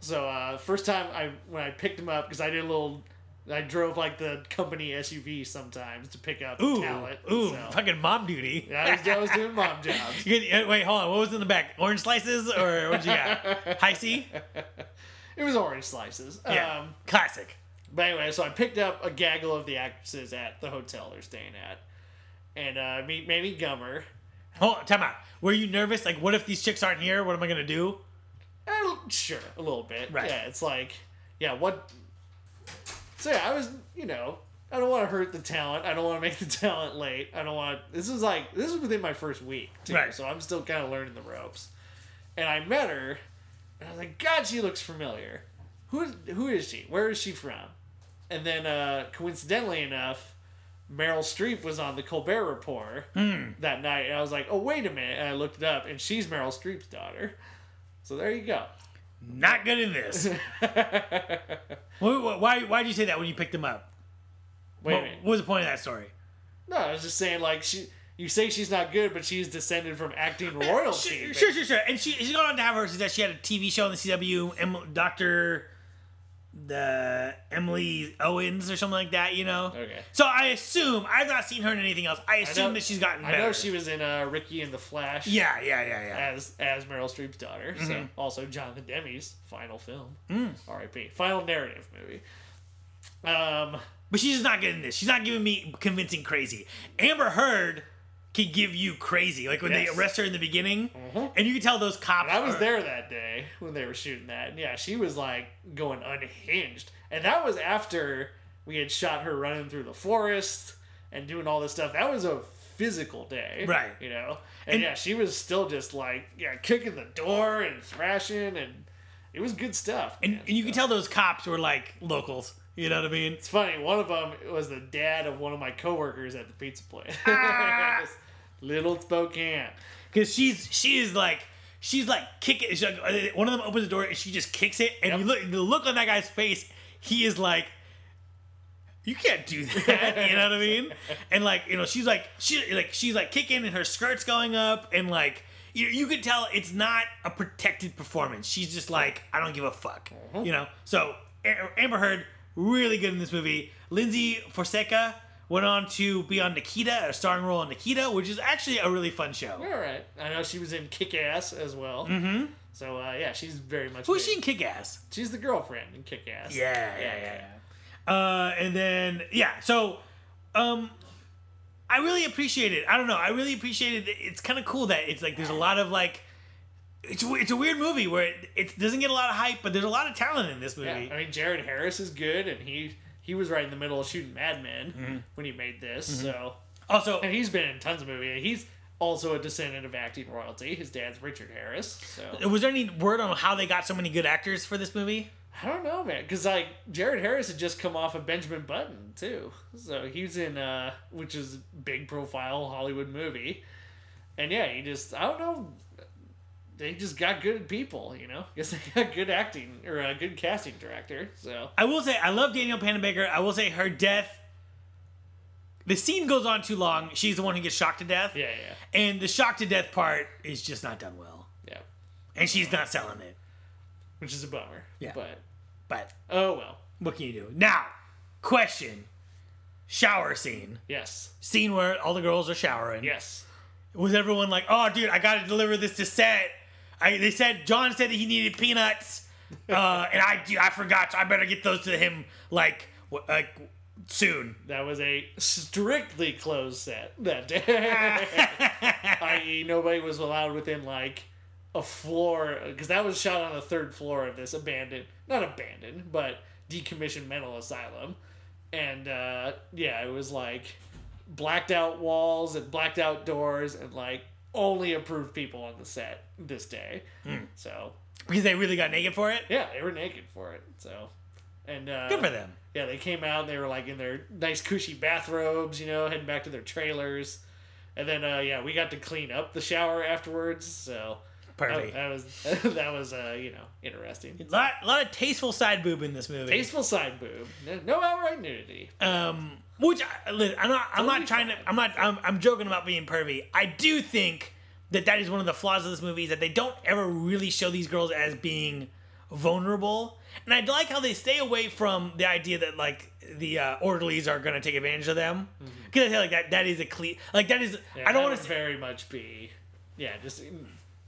so uh, first time I when I picked him up because I did a little, I drove like the company SUV sometimes to pick up Ooh, talent. ooh, so. fucking mom duty. Yeah, I was, I was doing mom jobs. Uh, Wait, hold on. What was in the back? Orange slices or what you got? High C? It was orange slices. Yeah. Um, Classic. But anyway, so I picked up a gaggle of the actresses at the hotel they're staying at, and uh, meet Mamie Gummer. Hold on, time out. Were you nervous? Like, what if these chicks aren't here? What am I gonna do? Eh, sure, a little bit. Right. Yeah, it's like, yeah, what? So yeah, I was, you know, I don't want to hurt the talent. I don't want to make the talent late. I don't want. This is like this is within my first week, too, Right. so I'm still kind of learning the ropes. And I met her, and I was like, God, she looks familiar. Who who is she? Where is she from? And then, uh, coincidentally enough, Meryl Streep was on the Colbert Report that night, and I was like, oh wait a minute, and I looked it up, and she's Meryl Streep's daughter. So there you go. Not good in this. why, why, why'd you say that when you picked them up? Wait what, a minute. what was the point of that story? No, I was just saying, like she. You say she's not good, but she's descended from acting royalty. Sure, sure, sure, sure. And she she's gone on to have her. Said she had a TV show on the CW. Em, Doctor, the Emily Owens or something like that. You know. Okay. So I assume I've not seen her in anything else. I I assume know- that she's gotten I know she was in uh, Ricki and the Flash. Yeah, yeah, yeah, yeah. As as Meryl Streep's daughter. Mm-hmm. So also Jonathan Demme's final film. Mm. R.I.P. Final narrative movie. Um. But she's just not getting this. She's not giving me convincing crazy. Amber Heard can give you crazy. Like when Yes. they arrest her in the beginning, Mhm. and you can tell those cops. I was are- there that day when they were shooting that. And yeah, she was like going unhinged. And that was after we had shot her running through the forest and doing all this stuff. That was a physical day. Right. You know? And, And- yeah, she was still just like, yeah, kicking the door and thrashing and it was good stuff. And, man. and you can tell those cops were like locals. You know what I mean? It's funny. One of them was the dad of one of my coworkers at the pizza place. Ah. Little Spokane. Because she's she is like she's like kicking. she's like- one of them opens the door and she just kicks it, and Yep. you look the look on that guy's face. He is like. You can't do that, you know what I mean? And like, you know, she's like, she like, she's like kicking, and her skirt's going up, and like, you, you could tell it's not a protected performance. She's just like, I don't give a fuck, you know. So Amber Heard really good in this movie. Lyndsy Fonseca went on to be on Nikita, a starring role in Nikita, which is actually a really fun show. All right. I know she was in Kick Ass as well. Mm-hmm. So uh, yeah, she's very much. Who's big. she in Kick Ass? She's the girlfriend in Kick Ass. Yeah, yeah, yeah, yeah. Uh, and then yeah, so um, I really appreciate it. I don't know. I really appreciate It. It's kind of cool that it's like there's a lot of like. It's, a- it's a weird movie where it, it doesn't get a lot of hype, but there's a lot of talent in this movie. Yeah, movie. I mean Jared Harris is good, and he he was right in the middle of shooting Mad Men Mm-hmm. when he made this. So Also, and he's been in tons of movies. and He's also a descendant of acting royalty. His dad's Richard Harris. So was there any word on how they got so many good actors for this movie? I don't know, man, because like Jared Harris had just come off of Benjamin Button too, so he's in uh, which is big profile Hollywood movie, and yeah, he just I don't know, they just got good people, you know. Guess they got good acting or a good casting director. So I will say I love Danielle Panabaker. I will say her death. The scene goes on too long. She's the one who gets shocked to death. yeah, yeah, And the shock to death part is just not done well. yeah, And she's not selling it. which is a bummer. Yeah. but But oh well. what can you do? Now, question. Shower scene. Yes, Scene where all the girls are showering. yes. Was everyone like, oh, dude, I got to deliver this to set? I, they said, John said that he needed peanuts. Uh, and I, I forgot, so I better get those to him, like, like soon. That was a strictly closed set that day. I.e., nobody was allowed within like a floor because that was shot on the third floor of this abandoned, not abandoned, but decommissioned mental asylum. And uh, yeah, it was like blacked out walls and blacked out doors and like only approved people on the set this day. So Because they really got naked for it. yeah, they were naked for it. So and uh, Good for them. yeah, they came out and they were like in their nice cushy bathrobes, you know, heading back to their trailers. And then uh, yeah, we got to clean up the shower afterwards. So that, that was that was uh, you know interesting. A lot, lot of tasteful side boob in this movie. Tasteful side boob. No, no outright nudity. Um, which I, listen, I'm not. I'm not trying to. I'm not. I'm, I'm joking about being pervy. I do think that that is one of the flaws of this movie is that they don't ever really show these girls as being vulnerable. And I like how they stay away from the idea that like the uh, orderlies are going to take advantage of them because I feel like that that is a cle like that is. Yeah, I don't want to. very much be. Yeah, just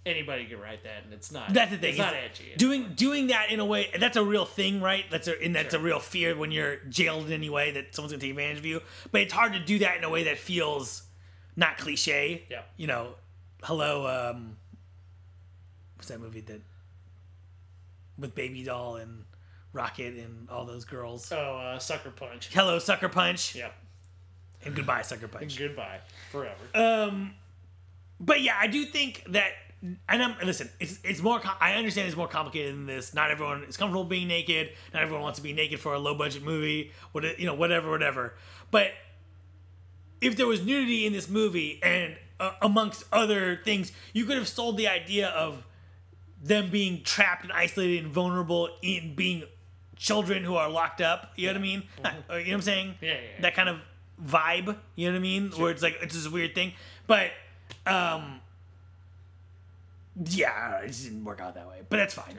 anybody can write that, and it's not. That's the thing. It's not is edgy. Doing doing that in a way that's a real thing, right? That's a and that's a real fear when you're jailed in any way that someone's gonna take advantage of you. But it's hard to do that in a way that feels not cliche. Yeah. You know, hello, um what's that movie that with Baby Doll and Rocket and all those girls? Oh, uh, sucker punch. Hello, Sucker Punch. Yep. And goodbye, Sucker Punch. Goodbye forever. Um, but yeah, I do think that, and I'm listen. It's it's more. I understand it's more complicated than this. Not everyone is comfortable being naked. Not everyone wants to be naked for a low budget movie. What you know, whatever, whatever. But if there was nudity in this movie, and uh, amongst other things, you could have sold the idea of them being trapped and isolated and vulnerable in being children who are locked up. You know what I mean? Not- uh, you know what I'm saying? Yeah, yeah, yeah. That kind of vibe. You know what I mean? Where it's like it's this weird thing, but um, yeah, it just didn't work out that way. But that's fine.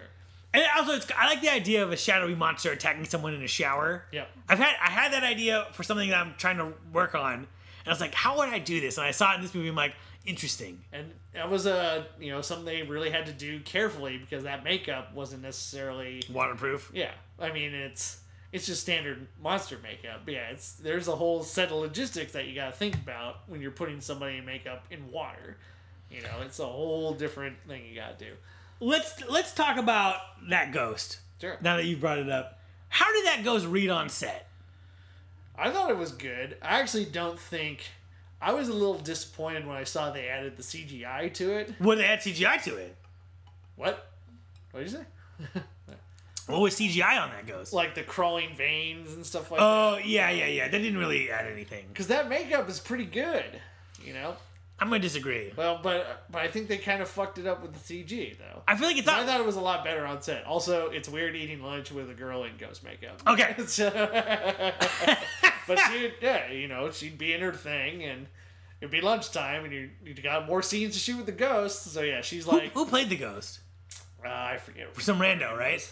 And also, it's I like the idea of a shadowy monster attacking someone in a shower. Yep. I've had I had that idea for something that I'm trying to work on, and I was like, how would I do this? And I saw it in this movie. I'm like, interesting. And that was a you know something they really had to do carefully because that makeup wasn't necessarily. Waterproof. Yeah, I mean it's it's just standard monster makeup. Yeah, it's there's a whole set of logistics that you got to think about when you're putting somebody in makeup in water. You know, it's a whole different thing you got to do. Let's let's talk about that ghost. Sure. Now that you've brought it up, how did that ghost read on set? I thought it was good. I actually don't think. I was a little disappointed when I saw they added the CGI to it. What they add CGI to it? What? What did you say? What was CGI on that ghost? Like the crawling veins and stuff like oh, that. Oh yeah, yeah, yeah. They didn't really add anything. Because that makeup is pretty good, you know. I'm gonna disagree. Well, but but I think they kind of fucked it up with the CG though. I feel like it's I thought it was a lot better on set. Also, it's weird eating lunch with a girl in ghost makeup. Okay. So- but she, yeah, you know, she'd be in her thing, and it'd be lunchtime, and you you got more scenes to shoot with the ghost. So yeah, she's Who, like, who played the ghost? uh, I forget. Some rando, right?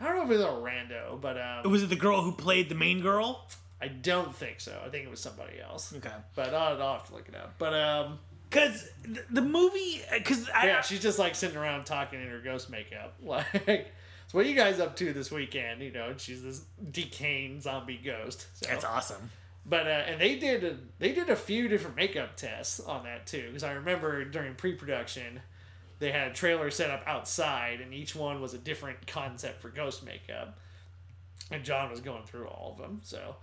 I don't know if it was a rando, but um, Was it the girl who played the main girl? I don't think so. I think it was somebody else. Okay. But I'll, I'll have to look it up. But um, Because the, the movie, because I, yeah, she's just like sitting around talking in her ghost makeup. Like, so what are you guys up to this weekend? You know, and she's this decaying zombie ghost. So. that's awesome. But uh, and they did a, they did a few different makeup tests on that too because I remember during pre-production they had a trailer set up outside and each one was a different concept for ghost makeup and John was going through all of them so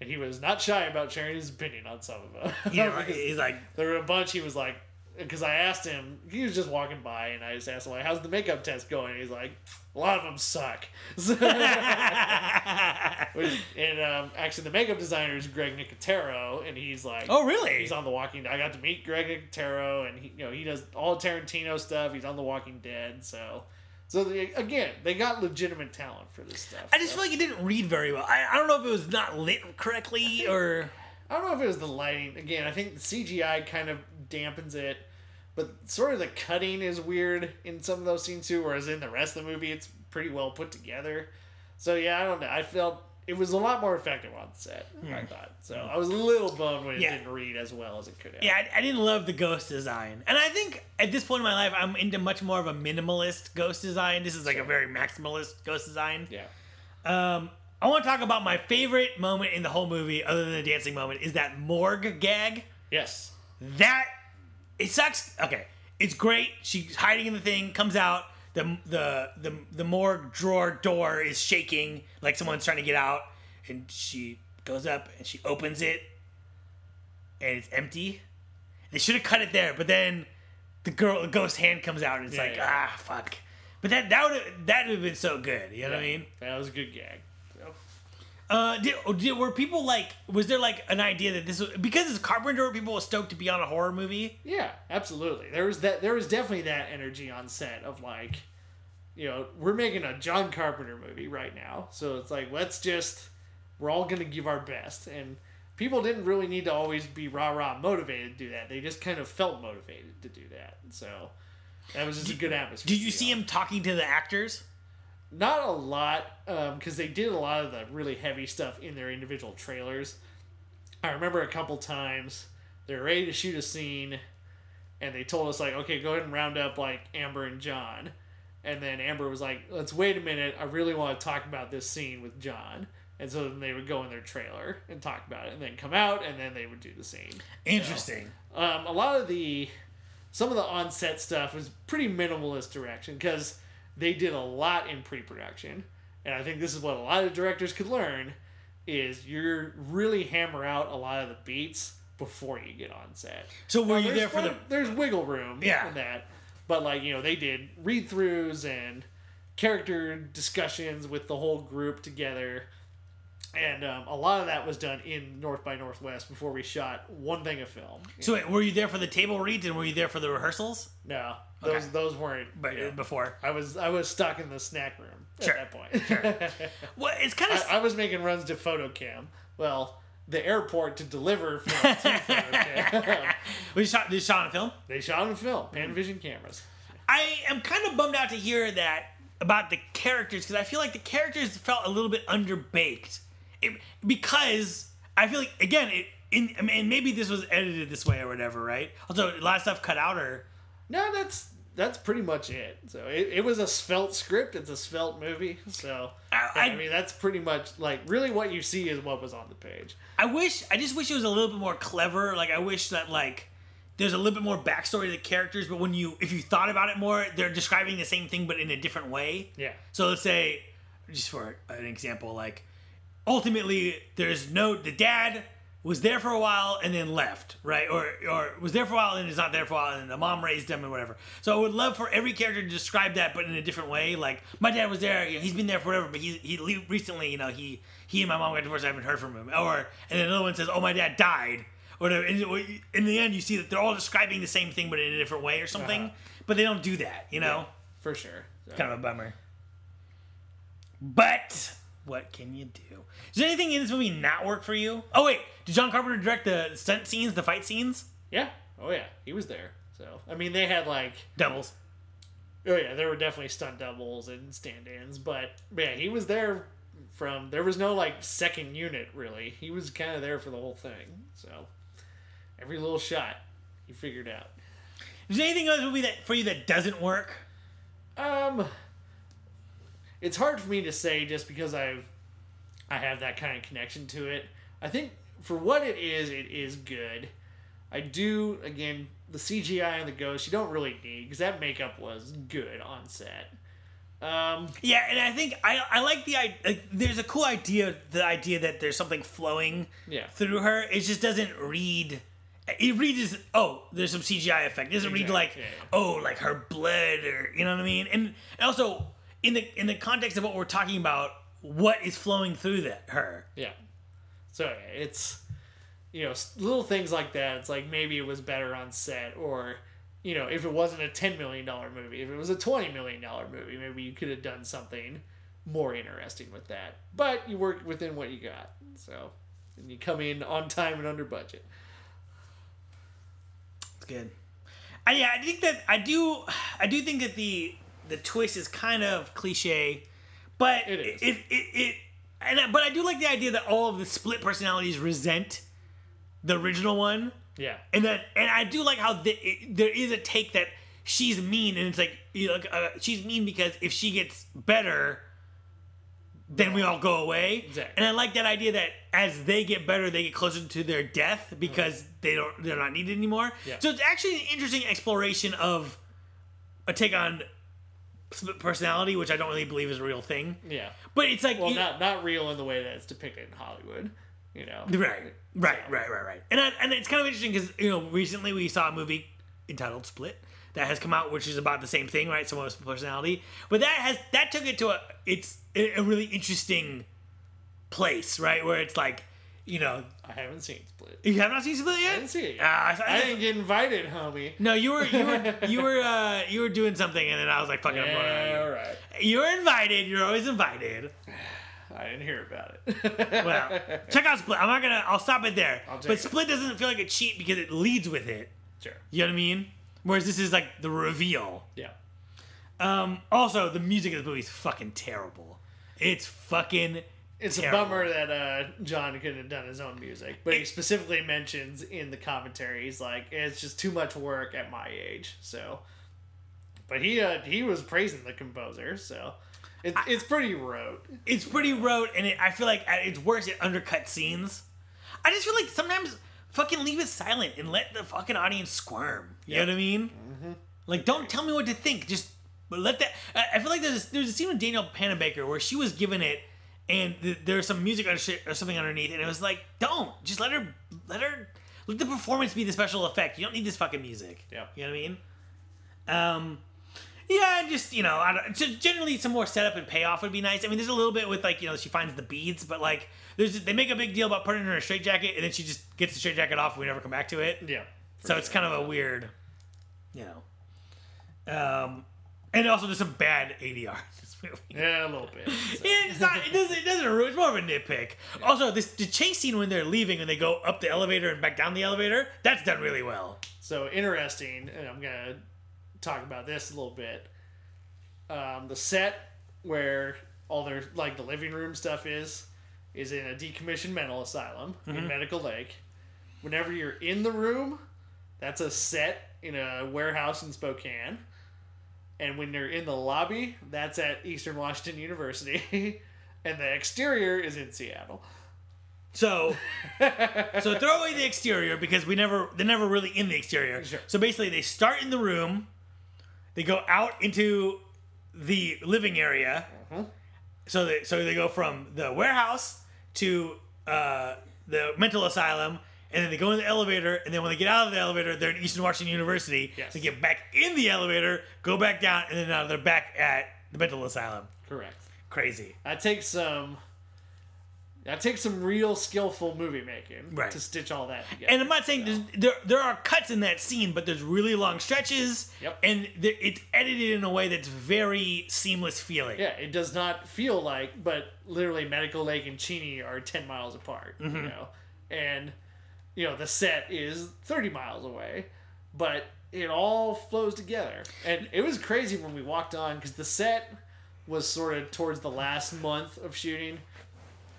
and he was not shy about sharing his opinion on some of them Yeah, Because he's like, there were a bunch he was like because I asked him he was just walking by and I just asked him like how's the makeup test going and he's like a lot of them suck Which, and um, actually, the makeup designer is Greg Nicotero, and he's like, oh really? he's on The Walking. Dead. I got to meet Greg Nicotero, and he, you know, he does all Tarantino stuff. He's on The Walking Dead, so, so they, again, they got legitimate talent for this stuff. I just so. feel like it didn't read very well. I, I don't know if it was not lit correctly or. I don't know if it was the lighting. Again, I think the CGI kind of dampens it, but sort of the cutting is weird in some of those scenes too. Whereas in the rest of the movie, it's pretty well put together. So yeah, I don't know. I felt it was a lot more effective on set. I thought so. I was a little bummed when it Hmm. Yeah. didn't read as well as it could have. Yeah, I, I didn't love the ghost design. And I think at this point in my life, I'm into much more of a minimalist ghost design. This is like a very maximalist ghost design. Yeah. Um, I want to talk about my favorite moment in the whole movie, other than the dancing moment, is that morgue gag. Yes. That it sucks. Okay, it's great. She's hiding in the thing, comes out. The the the the morgue drawer door is shaking, like someone's trying to get out, and she goes up and she opens it, and it's empty. They should have cut it there, but then the girl, the ghost hand comes out, and it's Yeah, like yeah. ah fuck. But that that would that would have been so good. You know what I mean? That was a good gag. Uh, did, did were people like? Was there like an idea that this was because it's Carpenter? People were people stoked to be on a horror movie? Yeah, absolutely. There was that. There was definitely that energy on set of like, you know, we're making a John Carpenter movie right now, so it's like let's just we're all gonna give our best, and people didn't really need to always be rah rah motivated to do that. They just kind of felt motivated to do that, and so that was just a good atmosphere. Did you see him talking to the actors? Not a lot, because they did a lot of the really heavy stuff in their individual trailers. I remember a couple times they were ready to shoot a scene, and they told us like, okay, go ahead and round up like Amber and John, and then Amber was like, let's wait a minute, I really want to talk about this scene with John. And so then they would go in their trailer and talk about it, and then come out, and then they would do the scene. Interesting. Um, a lot of the some of the on-set stuff was pretty minimalist direction because they did a lot in pre-production, and I think this is what a lot of directors could learn is you're really hammer out a lot of the beats before you get on set. So were Now, you there for the? There's wiggle room Yeah. in that, but like you know they did read-throughs and character discussions with the whole group together. And um, a lot of that was done in North by Northwest before we shot one thing of film. So wait, were you there for the table reads and were you there for the rehearsals? No, those Okay. those weren't. But yeah. before, I was I was stuck in the snack room Sure, at that point. well, it's kind of I, I was making runs to FotoKem. Well, the airport to deliver film to we shot this shot on film. they shot on film, Panavision cameras. I am kind of bummed out to hear that about the characters because I feel like the characters felt a little bit underbaked. It, because I feel like again, it in I mean, and maybe this was edited this way or whatever, right? Also, a lot of stuff cut out or No, that's that's pretty much it. So it, it was a svelte script. It's a svelte movie. So I- I, I- mean that's pretty much like really what you see is what was on the page. I wish I just wish it was a little bit more clever. Like I wish that like there's a little bit more backstory to the characters, but when you if you thought about it more, they're describing the same thing but in a different way. Yeah. So let's say, just for an example, like ultimately there's no the dad was there for a while and then left, right? Or or was there for a while and is not there for a while, and the mom raised him and whatever. So I would love for every character to describe that, but in a different way. Like my dad was there, you know, he's been there forever, but he he le- recently, you know, he he and my mom got divorced. I haven't heard from him. Or and then another one says, oh, my dad died. Or whatever. And in the end, you see that they're all describing the same thing, but in a different way or something. Uh-huh. But they don't do that, you know For sure. So- kind of a bummer. But what can you do? Does anything in this movie not work for you? Oh wait, did John Carpenter direct the stunt scenes, the fight scenes? Yeah. Oh yeah. He was there. So I mean they had like Doubles. Oh yeah, there were definitely stunt doubles and stand-ins, but, yeah, he was there from. There was no like second unit really. He was kind of there for the whole thing. So every little shot he figured out. Is there anything in this movie that for you that doesn't work? Um, it's hard for me to say just because I've I have that kind of connection to it. I think for what it is, it is good. I do again the CGI and the ghost you don't really need because that makeup was good on set. Um, Yeah, and I think I I like the idea. Like, there's a cool idea, the idea that there's something flowing Yeah. through her. It just doesn't read. It reads as oh, there's some CGI effect. It doesn't read like yeah. oh, like her blood or you know what I mean. And, and also in the in the context of what we're talking about, what is flowing through that her? Yeah. So yeah, it's you know little things like that. It's like maybe it was better on set, or you know if it wasn't a ten million dollar movie, if it was a twenty million dollar movie, maybe you could have done something more interesting with that. But you work within what you got, so and you come in on time and under budget. It's good. I, yeah, I think that I do. I do think that the the twist is kind of cliche, but It is. It it, it and I, but I do like the idea that all of the split personalities resent the original one, Yeah. and that and I do like how the, it, there is a take that she's mean, and it's like you know, like, uh, she's mean because if she gets better. Then we all go away, Exactly. and I like that idea that as they get better, they get closer to their death because they don't they're not needed anymore. Yeah. So it's actually an interesting exploration of a take on personality, which I don't really believe is a real thing. Yeah. But it's like Well, you- not not real in the way that it's depicted in Hollywood. You know. right, right, right, right, right. And I, and it's kind of interesting because you know recently we saw a movie entitled Split that has come out, which is about the same thing, right? Someone with personality, but that has that took it to a it's a really interesting place, right? Where it's like, you know, I haven't seen Split. you have not seen Split yet. I didn't see it. Yet. Ah, I, I didn't get invited, homie. no, you were you were you were uh, you were doing something, and then I was like, "Fucking, I'm going Yeah, all right. You're invited. You're always invited. I didn't hear about it. Well, check out Split. I'm not gonna. I'll stop it there. But it. Split doesn't feel like a cheat because it leads with it. sure. You know what I mean? Whereas this is like the reveal. Yeah. Um, also, the music of the movie is fucking terrible. It's fucking. It's Terrible. a bummer that uh, John couldn't have done his own music, but he specifically mentions in the commentary, he's like, it's just too much work at my age. So, but he uh, he was praising the composer, so it, it's pretty rote. It's pretty rote, and it, I feel like at its worst, it undercut scenes. I just feel like sometimes fucking leave it silent and let the fucking audience squirm. You know what I mean? Like, don't tell me what to think. Just let that. I I feel like there's a, there's a scene with Daniel Panabaker where she was given it, and th- there's some music or, shit or something underneath, and it was like, don't just let her let her let the performance be the special effect. You don't need this fucking music. Yeah. You know what I mean? Um. Yeah, and just you know, I don't, just generally some more setup and payoff would be nice. I mean, there's a little bit with like you know she finds the beads, but like there's they make a big deal about putting her in a straitjacket, and then she just gets the straitjacket off, and we never come back to it. Yeah. So it's kind of a weird, you know. Um, and also there's some bad ADR movie. Yeah, a little bit. So. Yeah, it's not. It doesn't. It doesn't. ruin- It's more of a nitpick. Also, this the chase scene when they're leaving and they go up the elevator and back down the elevator. That's done really well. So interesting, and I'm gonna talk about this a little bit. Um, the set where all their like the living room stuff is is in a decommissioned mental asylum in Medical Lake. Whenever you're in the room, that's a set in a warehouse in Spokane. And when you're in the lobby, that's at Eastern Washington University. and the exterior is in Seattle. So, so throw away the exterior because we never they're never really in the exterior. Sure. So basically, they start in the room, they go out into the living area. So they so they go from the warehouse to uh, the mental asylum, and then they go in the elevator, and then when they get out of the elevator, they're in Eastern Washington University. Yes. They get back in the elevator, go back down, and then uh, they're back at the mental asylum. Correct. Crazy. That takes some. That takes some real skillful movie making Right. to stitch all that together. And I'm not saying there's, there there are cuts in that scene, but there's really long stretches. Yep. And there, it's edited in a way that's very seamless feeling. yeah, it does not feel like, but literally, Medical Lake and Cheney are ten miles apart. Mm-hmm. You know, and you know the set is thirty miles away, but it all flows together. And it was crazy when we walked on because the set was sort of towards the last month of shooting,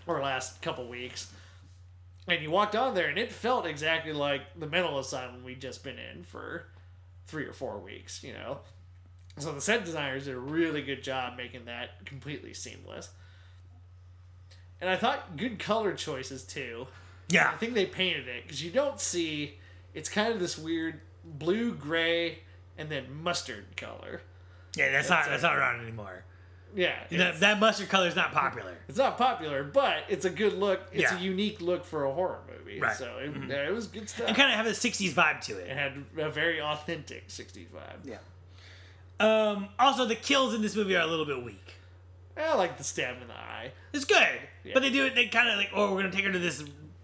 or last couple weeks. And you walked on there, and it felt exactly like the mental asylum we'd just been in for three or four weeks, you know? So the set designers did a really good job making that completely seamless. And I thought good color choices too. Yeah. I think they painted it because you don't see. It's kind of this weird blue, gray, and then mustard color. Yeah, that's not It's, uh, that's not around anymore. Yeah, That, that mustard color is not popular. it's not popular, but it's a good look. It's Yeah. a unique look for a horror movie. Right. So it, yeah, it was good stuff. And kind of have a 60s vibe to it it. had a very authentic '60s vibe. Yeah. Um, also, the kills in this movie are a little bit weak. I like the stab in the eye. It's good, Yeah. but they do it. They kind of like, oh, we're gonna take her to this,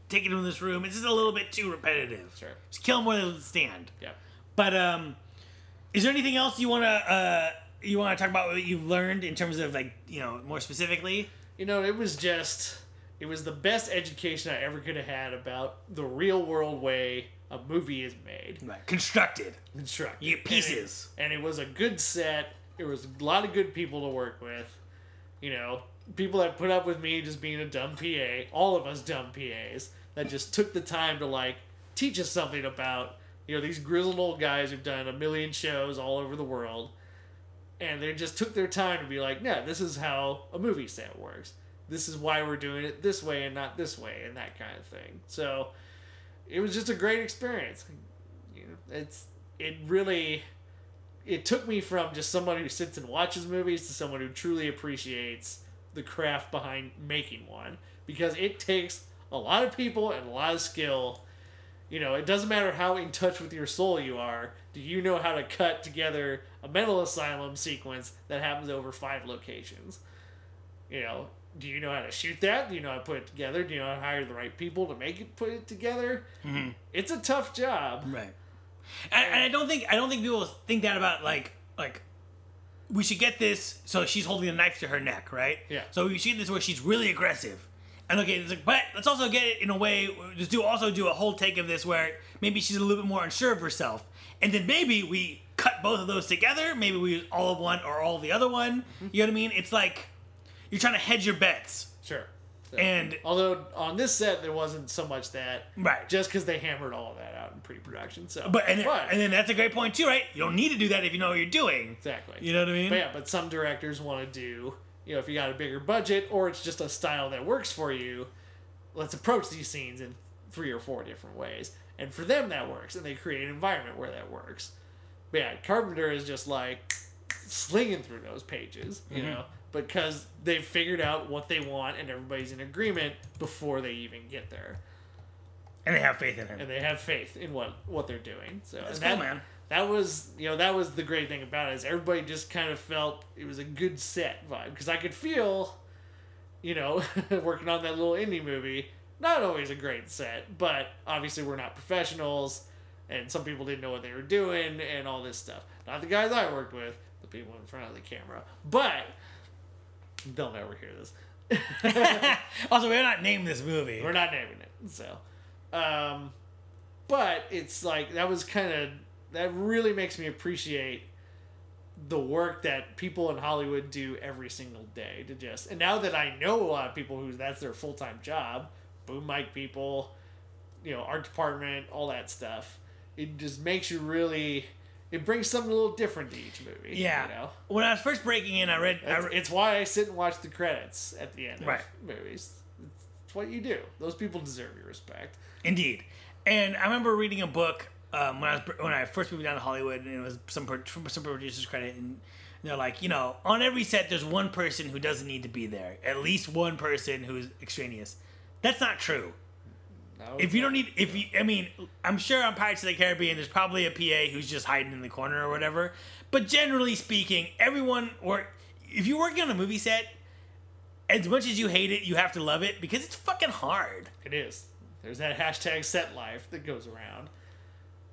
take her to this room. It's just a little bit too repetitive. Sure. Just kill more than stand. Yeah. But um, is there anything else you wanna uh you wanna talk about what you've learned in terms of like you know more specifically? You know, it was just it was the best education I ever could have had about the real world way a movie is made. Right. Constructed. Constructed. You pieces. And it, and it was a good set. There was a lot of good people to work with. You know, people that put up with me just being a dumb PA, all of us dumb PAs, that just took the time to like teach us something about, you know, these grizzled old guys who've done a million shows all over the world. And they just took their time to be like, no, this is how a movie set works. This is why we're doing it this way and not this way and that kind of thing. So it was just a great experience. You know, it's it really it took me from just someone who sits and watches movies to someone who truly appreciates the craft behind making one because it takes a lot of people and a lot of skill. You know, it doesn't matter how in touch with your soul you are. Do you know how to cut together a mental asylum sequence that happens over five locations? You know, do you know how to shoot that? Do you know how to put it together? Do you know how to hire the right people to make it put it together? Mm-hmm. It's a tough job. Right. And, and I don't think I don't think people think that about like like we should get this so she's holding a knife to her neck, right? Yeah. So we should get this where she's really aggressive. And okay, it's like, but let's also get it in a way. Just do also do a whole take of this where maybe she's a little bit more unsure of herself, and then maybe we cut both of those together. Maybe we use all of one or all of the other one. Mm-hmm. You know what I mean? It's like you're trying to hedge your bets. So- and although on this set there wasn't so much that, right. just because they hammered all of that out in pre-production. So, But and then, But- and then that's a great point too, right? You don't need to do that if you know what you're doing. exactly. You know what I mean? But yeah, but some directors want to do, you know, if you got a bigger budget or it's just a style that works for you, let's approach these scenes in three or four different ways. And for them, that works, and they create an environment where that works. But yeah, Carpenter is just like slinging through those pages, you Mm-hmm. know, because they've figured out what they want and everybody's in agreement before they even get there. And they have faith in him. And they have faith in what, what they're doing. So That's cool, that, man. that was you know that was the great thing about it is everybody just kind of felt it was a good set vibe because I could feel, you know, working on that little indie movie. Not always a great set, but obviously we're not professionals, and some people didn't know what they were doing and all this stuff. Not the guys I worked with, the people in front of the camera, but they'll never hear this. also, we're not naming this movie. We're not naming it. So, um, but it's like that was kind of that really makes me appreciate the work that people in Hollywood do every single day to just. And now that I know a lot of people who that's their full time job, boom mic people, you know, art department, all that stuff. It just makes you really. It brings something a little different to each movie. Yeah. You know? When I was first breaking in, I read. I It's, re- it's why I sit and watch the credits at the end of Right. movies. It's what you do. Those people deserve your respect. Indeed. And I remember reading a book um, when I was when I first moved down to Hollywood, and it was some pro- some producers credit, and they're like, you know, on every set, there's one person who doesn't need to be there. At least one person who's extraneous. That's not true. No, If you don't need, if you, I mean, I'm sure on Pirates of the Caribbean, there's probably a PA who's just hiding in the corner or whatever. But generally speaking, everyone, or if you're working on a movie set, as much as you hate it, you have to love it because it's fucking hard. It is. There's that hashtag set life that goes around.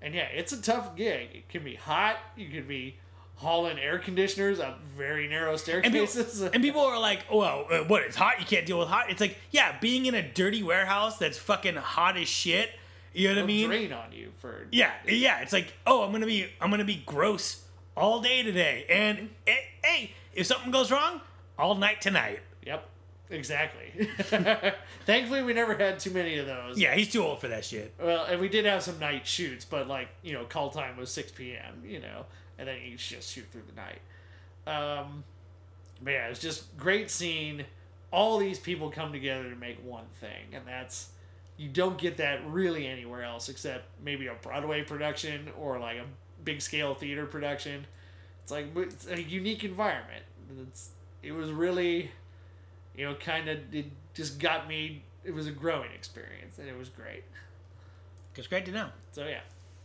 And yeah, it's a tough gig. It can be hot. You can be hauling air conditioners up very narrow And people, staircases. and people are like, oh, well, uh, what? It's hot. You can't deal with hot. It's like, yeah, being in a dirty warehouse that's fucking hot as shit. You know what I mean? drain on you for Yeah, yeah. It's like, oh, I'm gonna be, I'm gonna be gross all day today, and eh, hey, if something goes wrong, all night tonight. Yep. Exactly. Thankfully, we never had too many of those. Yeah, he's too old for that shit. Well, and we did have some night shoots, but like you know, call time was six p.m. You know, and then you just shoot through the night. Um, but yeah, it's just great scene. All these people come together to make one thing, and that's you don't get that really anywhere else except maybe a Broadway production or like a big scale theater production. It's like it's a unique environment. It's it was really, you know, kind of it just got me. It was a growing experience, and it was great. It's great to know. So yeah,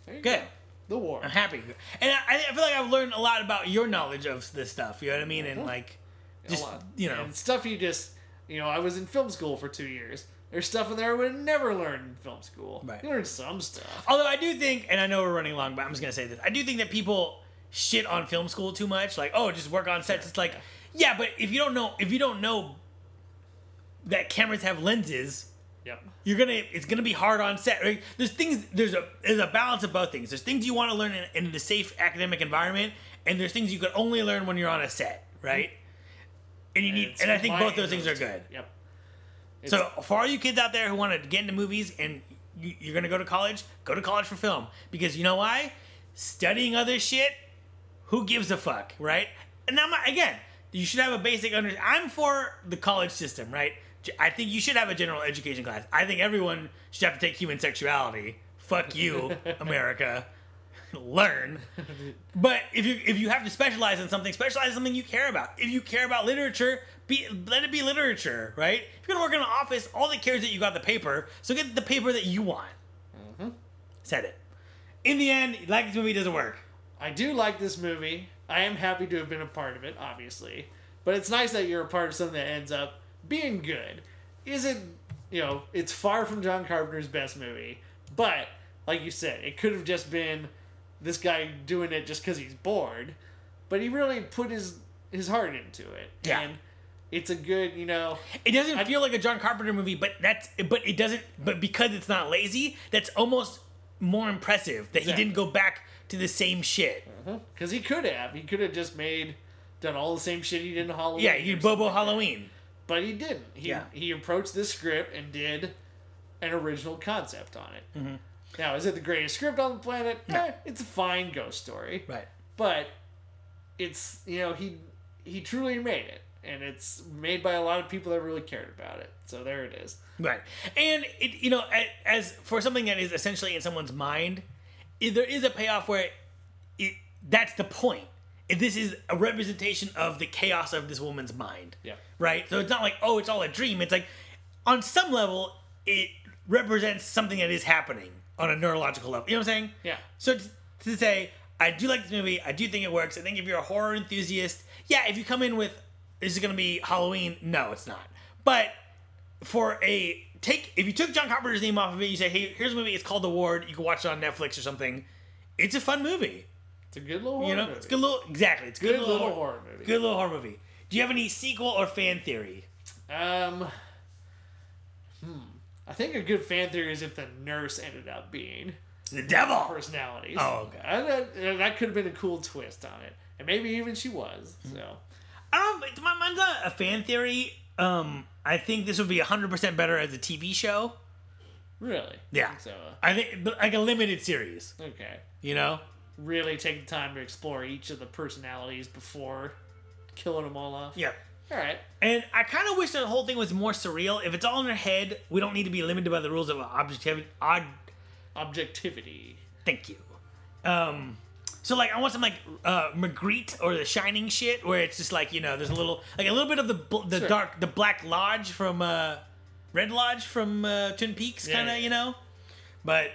Good. go. The war. I'm happy, and I, I feel like I've learned a lot about your knowledge of this stuff. You know what I mean? And like, A just lot. you know, and stuff you just you know. I was in film school for two years. There's stuff in there I would never learn in film school. Right. You learn some stuff. Although I do think, and I know we're running long, but I'm just gonna say this: I do think that people shit on film school too much. Like, oh, just work on sets. It's like, yeah, but if you don't know, if you don't know that cameras have lenses, Yep. you're gonna it's gonna be hard on set. Right? There's things there's a there's a balance of both things. There's things you want to learn in, in the safe academic environment, and there's things you could only learn when you're on a set, right? And you need, and I think both those things are good. Yep. So for all you kids out there who want to get into movies and you, you're gonna go to college, go to college for film because you know why? Studying other shit, who gives a fuck, right? And I'm again, you should have a basic under. I'm for the college system, right? I think you should have a general education class. I think everyone should have to take human sexuality. Fuck you, America. Learn. But if you if you have to specialize in something, specialize in something you care about. If you care about literature, be let it be literature, right? If you're gonna work in an office, all that cares is that you got the paper. So get the paper that you want. Mm-hmm. Said it. In the end, like this movie doesn't work. I do like this movie. I am happy to have been a part of it, obviously. But it's nice that you're a part of something that ends up being good. Isn't you know? It's far from John Carpenter's best movie, but like you said, it could have just been this guy doing it just because he's bored. But he really put his his heart into it, Yeah. and it's a good you know. It doesn't I, feel like a John Carpenter movie, but that's but it doesn't. But because it's not lazy, that's almost more impressive that he didn't go back to the same shit. Mm-hmm. Because he could have. He could have just made, done all the same shit he did in Halloween. Yeah, you something Bobo like. Halloween. But he didn't. He, Yeah. he approached this script and did an original concept on it. Mm-hmm. Now, is it the greatest script on the planet? Eh, it's a fine ghost story. Right. But it's, you know, he he truly made it. And it's made by a lot of people that really cared about it. So there it is. Right. And it, you know, as for something that is essentially in someone's mind, there is a payoff where it that's the point. This is a representation of the chaos of this woman's mind. Yeah. Right? So it's not like, oh, it's all a dream. It's like on some level it represents something that is happening on a neurological level. You know what I'm saying? Yeah. So to, to say, I do like this movie. I do think it works. I think if you're a horror enthusiast, yeah, if you come in with this is going to be Halloween, no, it's not. But for a take, if you took John Carpenter's name off of it, you say, hey, here's a movie. It's called The Ward. You can watch it on Netflix or something. It's a fun movie. It's a good little horror You know, movie. it's a good little exactly. It's a good good, little hor- horror movie. Good little horror movie. Do you have any sequel or fan theory? Um, hmm. I think a good fan theory is if the nurse ended up being The Devil. personalities. Oh, okay. I, that, that could have been a cool twist on it, and maybe even she was. So I don't. My mine's not a fan theory. Um, I think this would be hundred percent better as a TV show. really, Yeah. So uh, I think like a limited series. okay, You know. Really take the time to explore each of the personalities before killing them all off. Yeah. All right. And I kind of wish the whole thing was more surreal. If it's all in her head, we don't need to be limited by the rules of objectivity. Odd. Objectivity. Thank you. Um. So like, I want some like uh, Magritte or The Shining shit, where it's just like you know, there's a little like a little bit of the bl- the Sure. dark, the Black Lodge from uh, Red Lodge from uh, Twin Peaks, kind of yeah, you know. But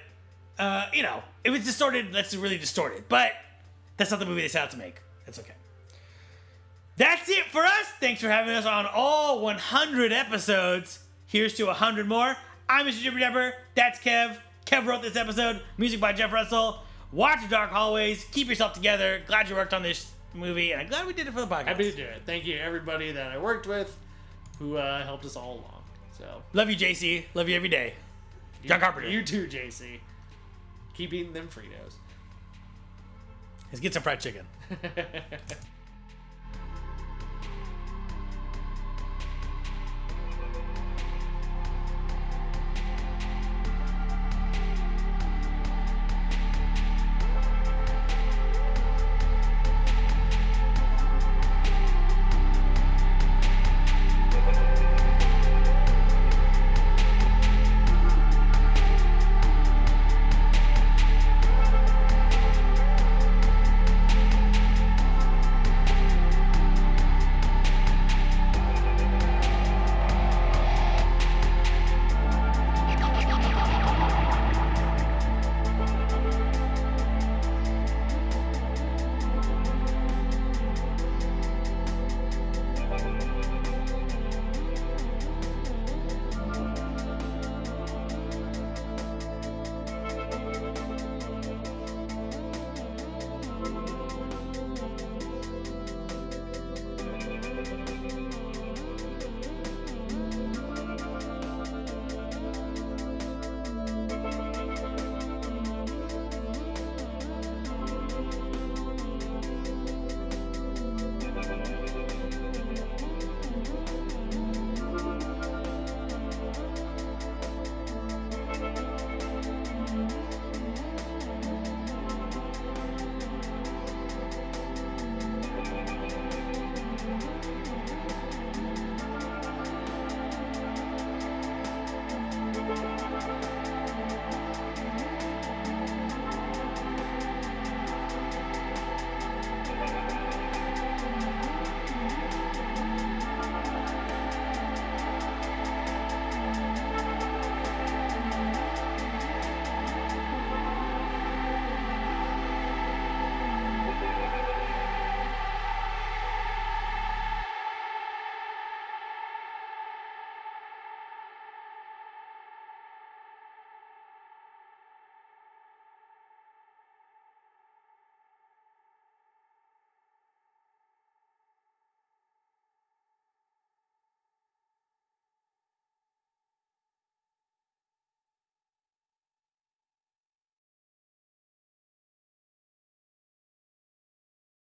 uh, you know, if it's distorted, that's really distorted. But that's not the movie they set out to make. That's okay. That's it for us. Thanks for having us on all 100 episodes. Here's to 100 more. I'm Mr. Jibber Jabber. That's Kev. Kev wrote this episode. Music by Jeff Russell. Watch the Dark Hallways. Keep yourself together. Glad you worked on this movie, and I'm glad we did it for the podcast. Happy to do it. Thank you everybody that I worked with, who uh, helped us all along. So Love you, JC. Love you every day. John Carpenter. You too, JC. Keep eating them Fritos. Let's get some fried chicken.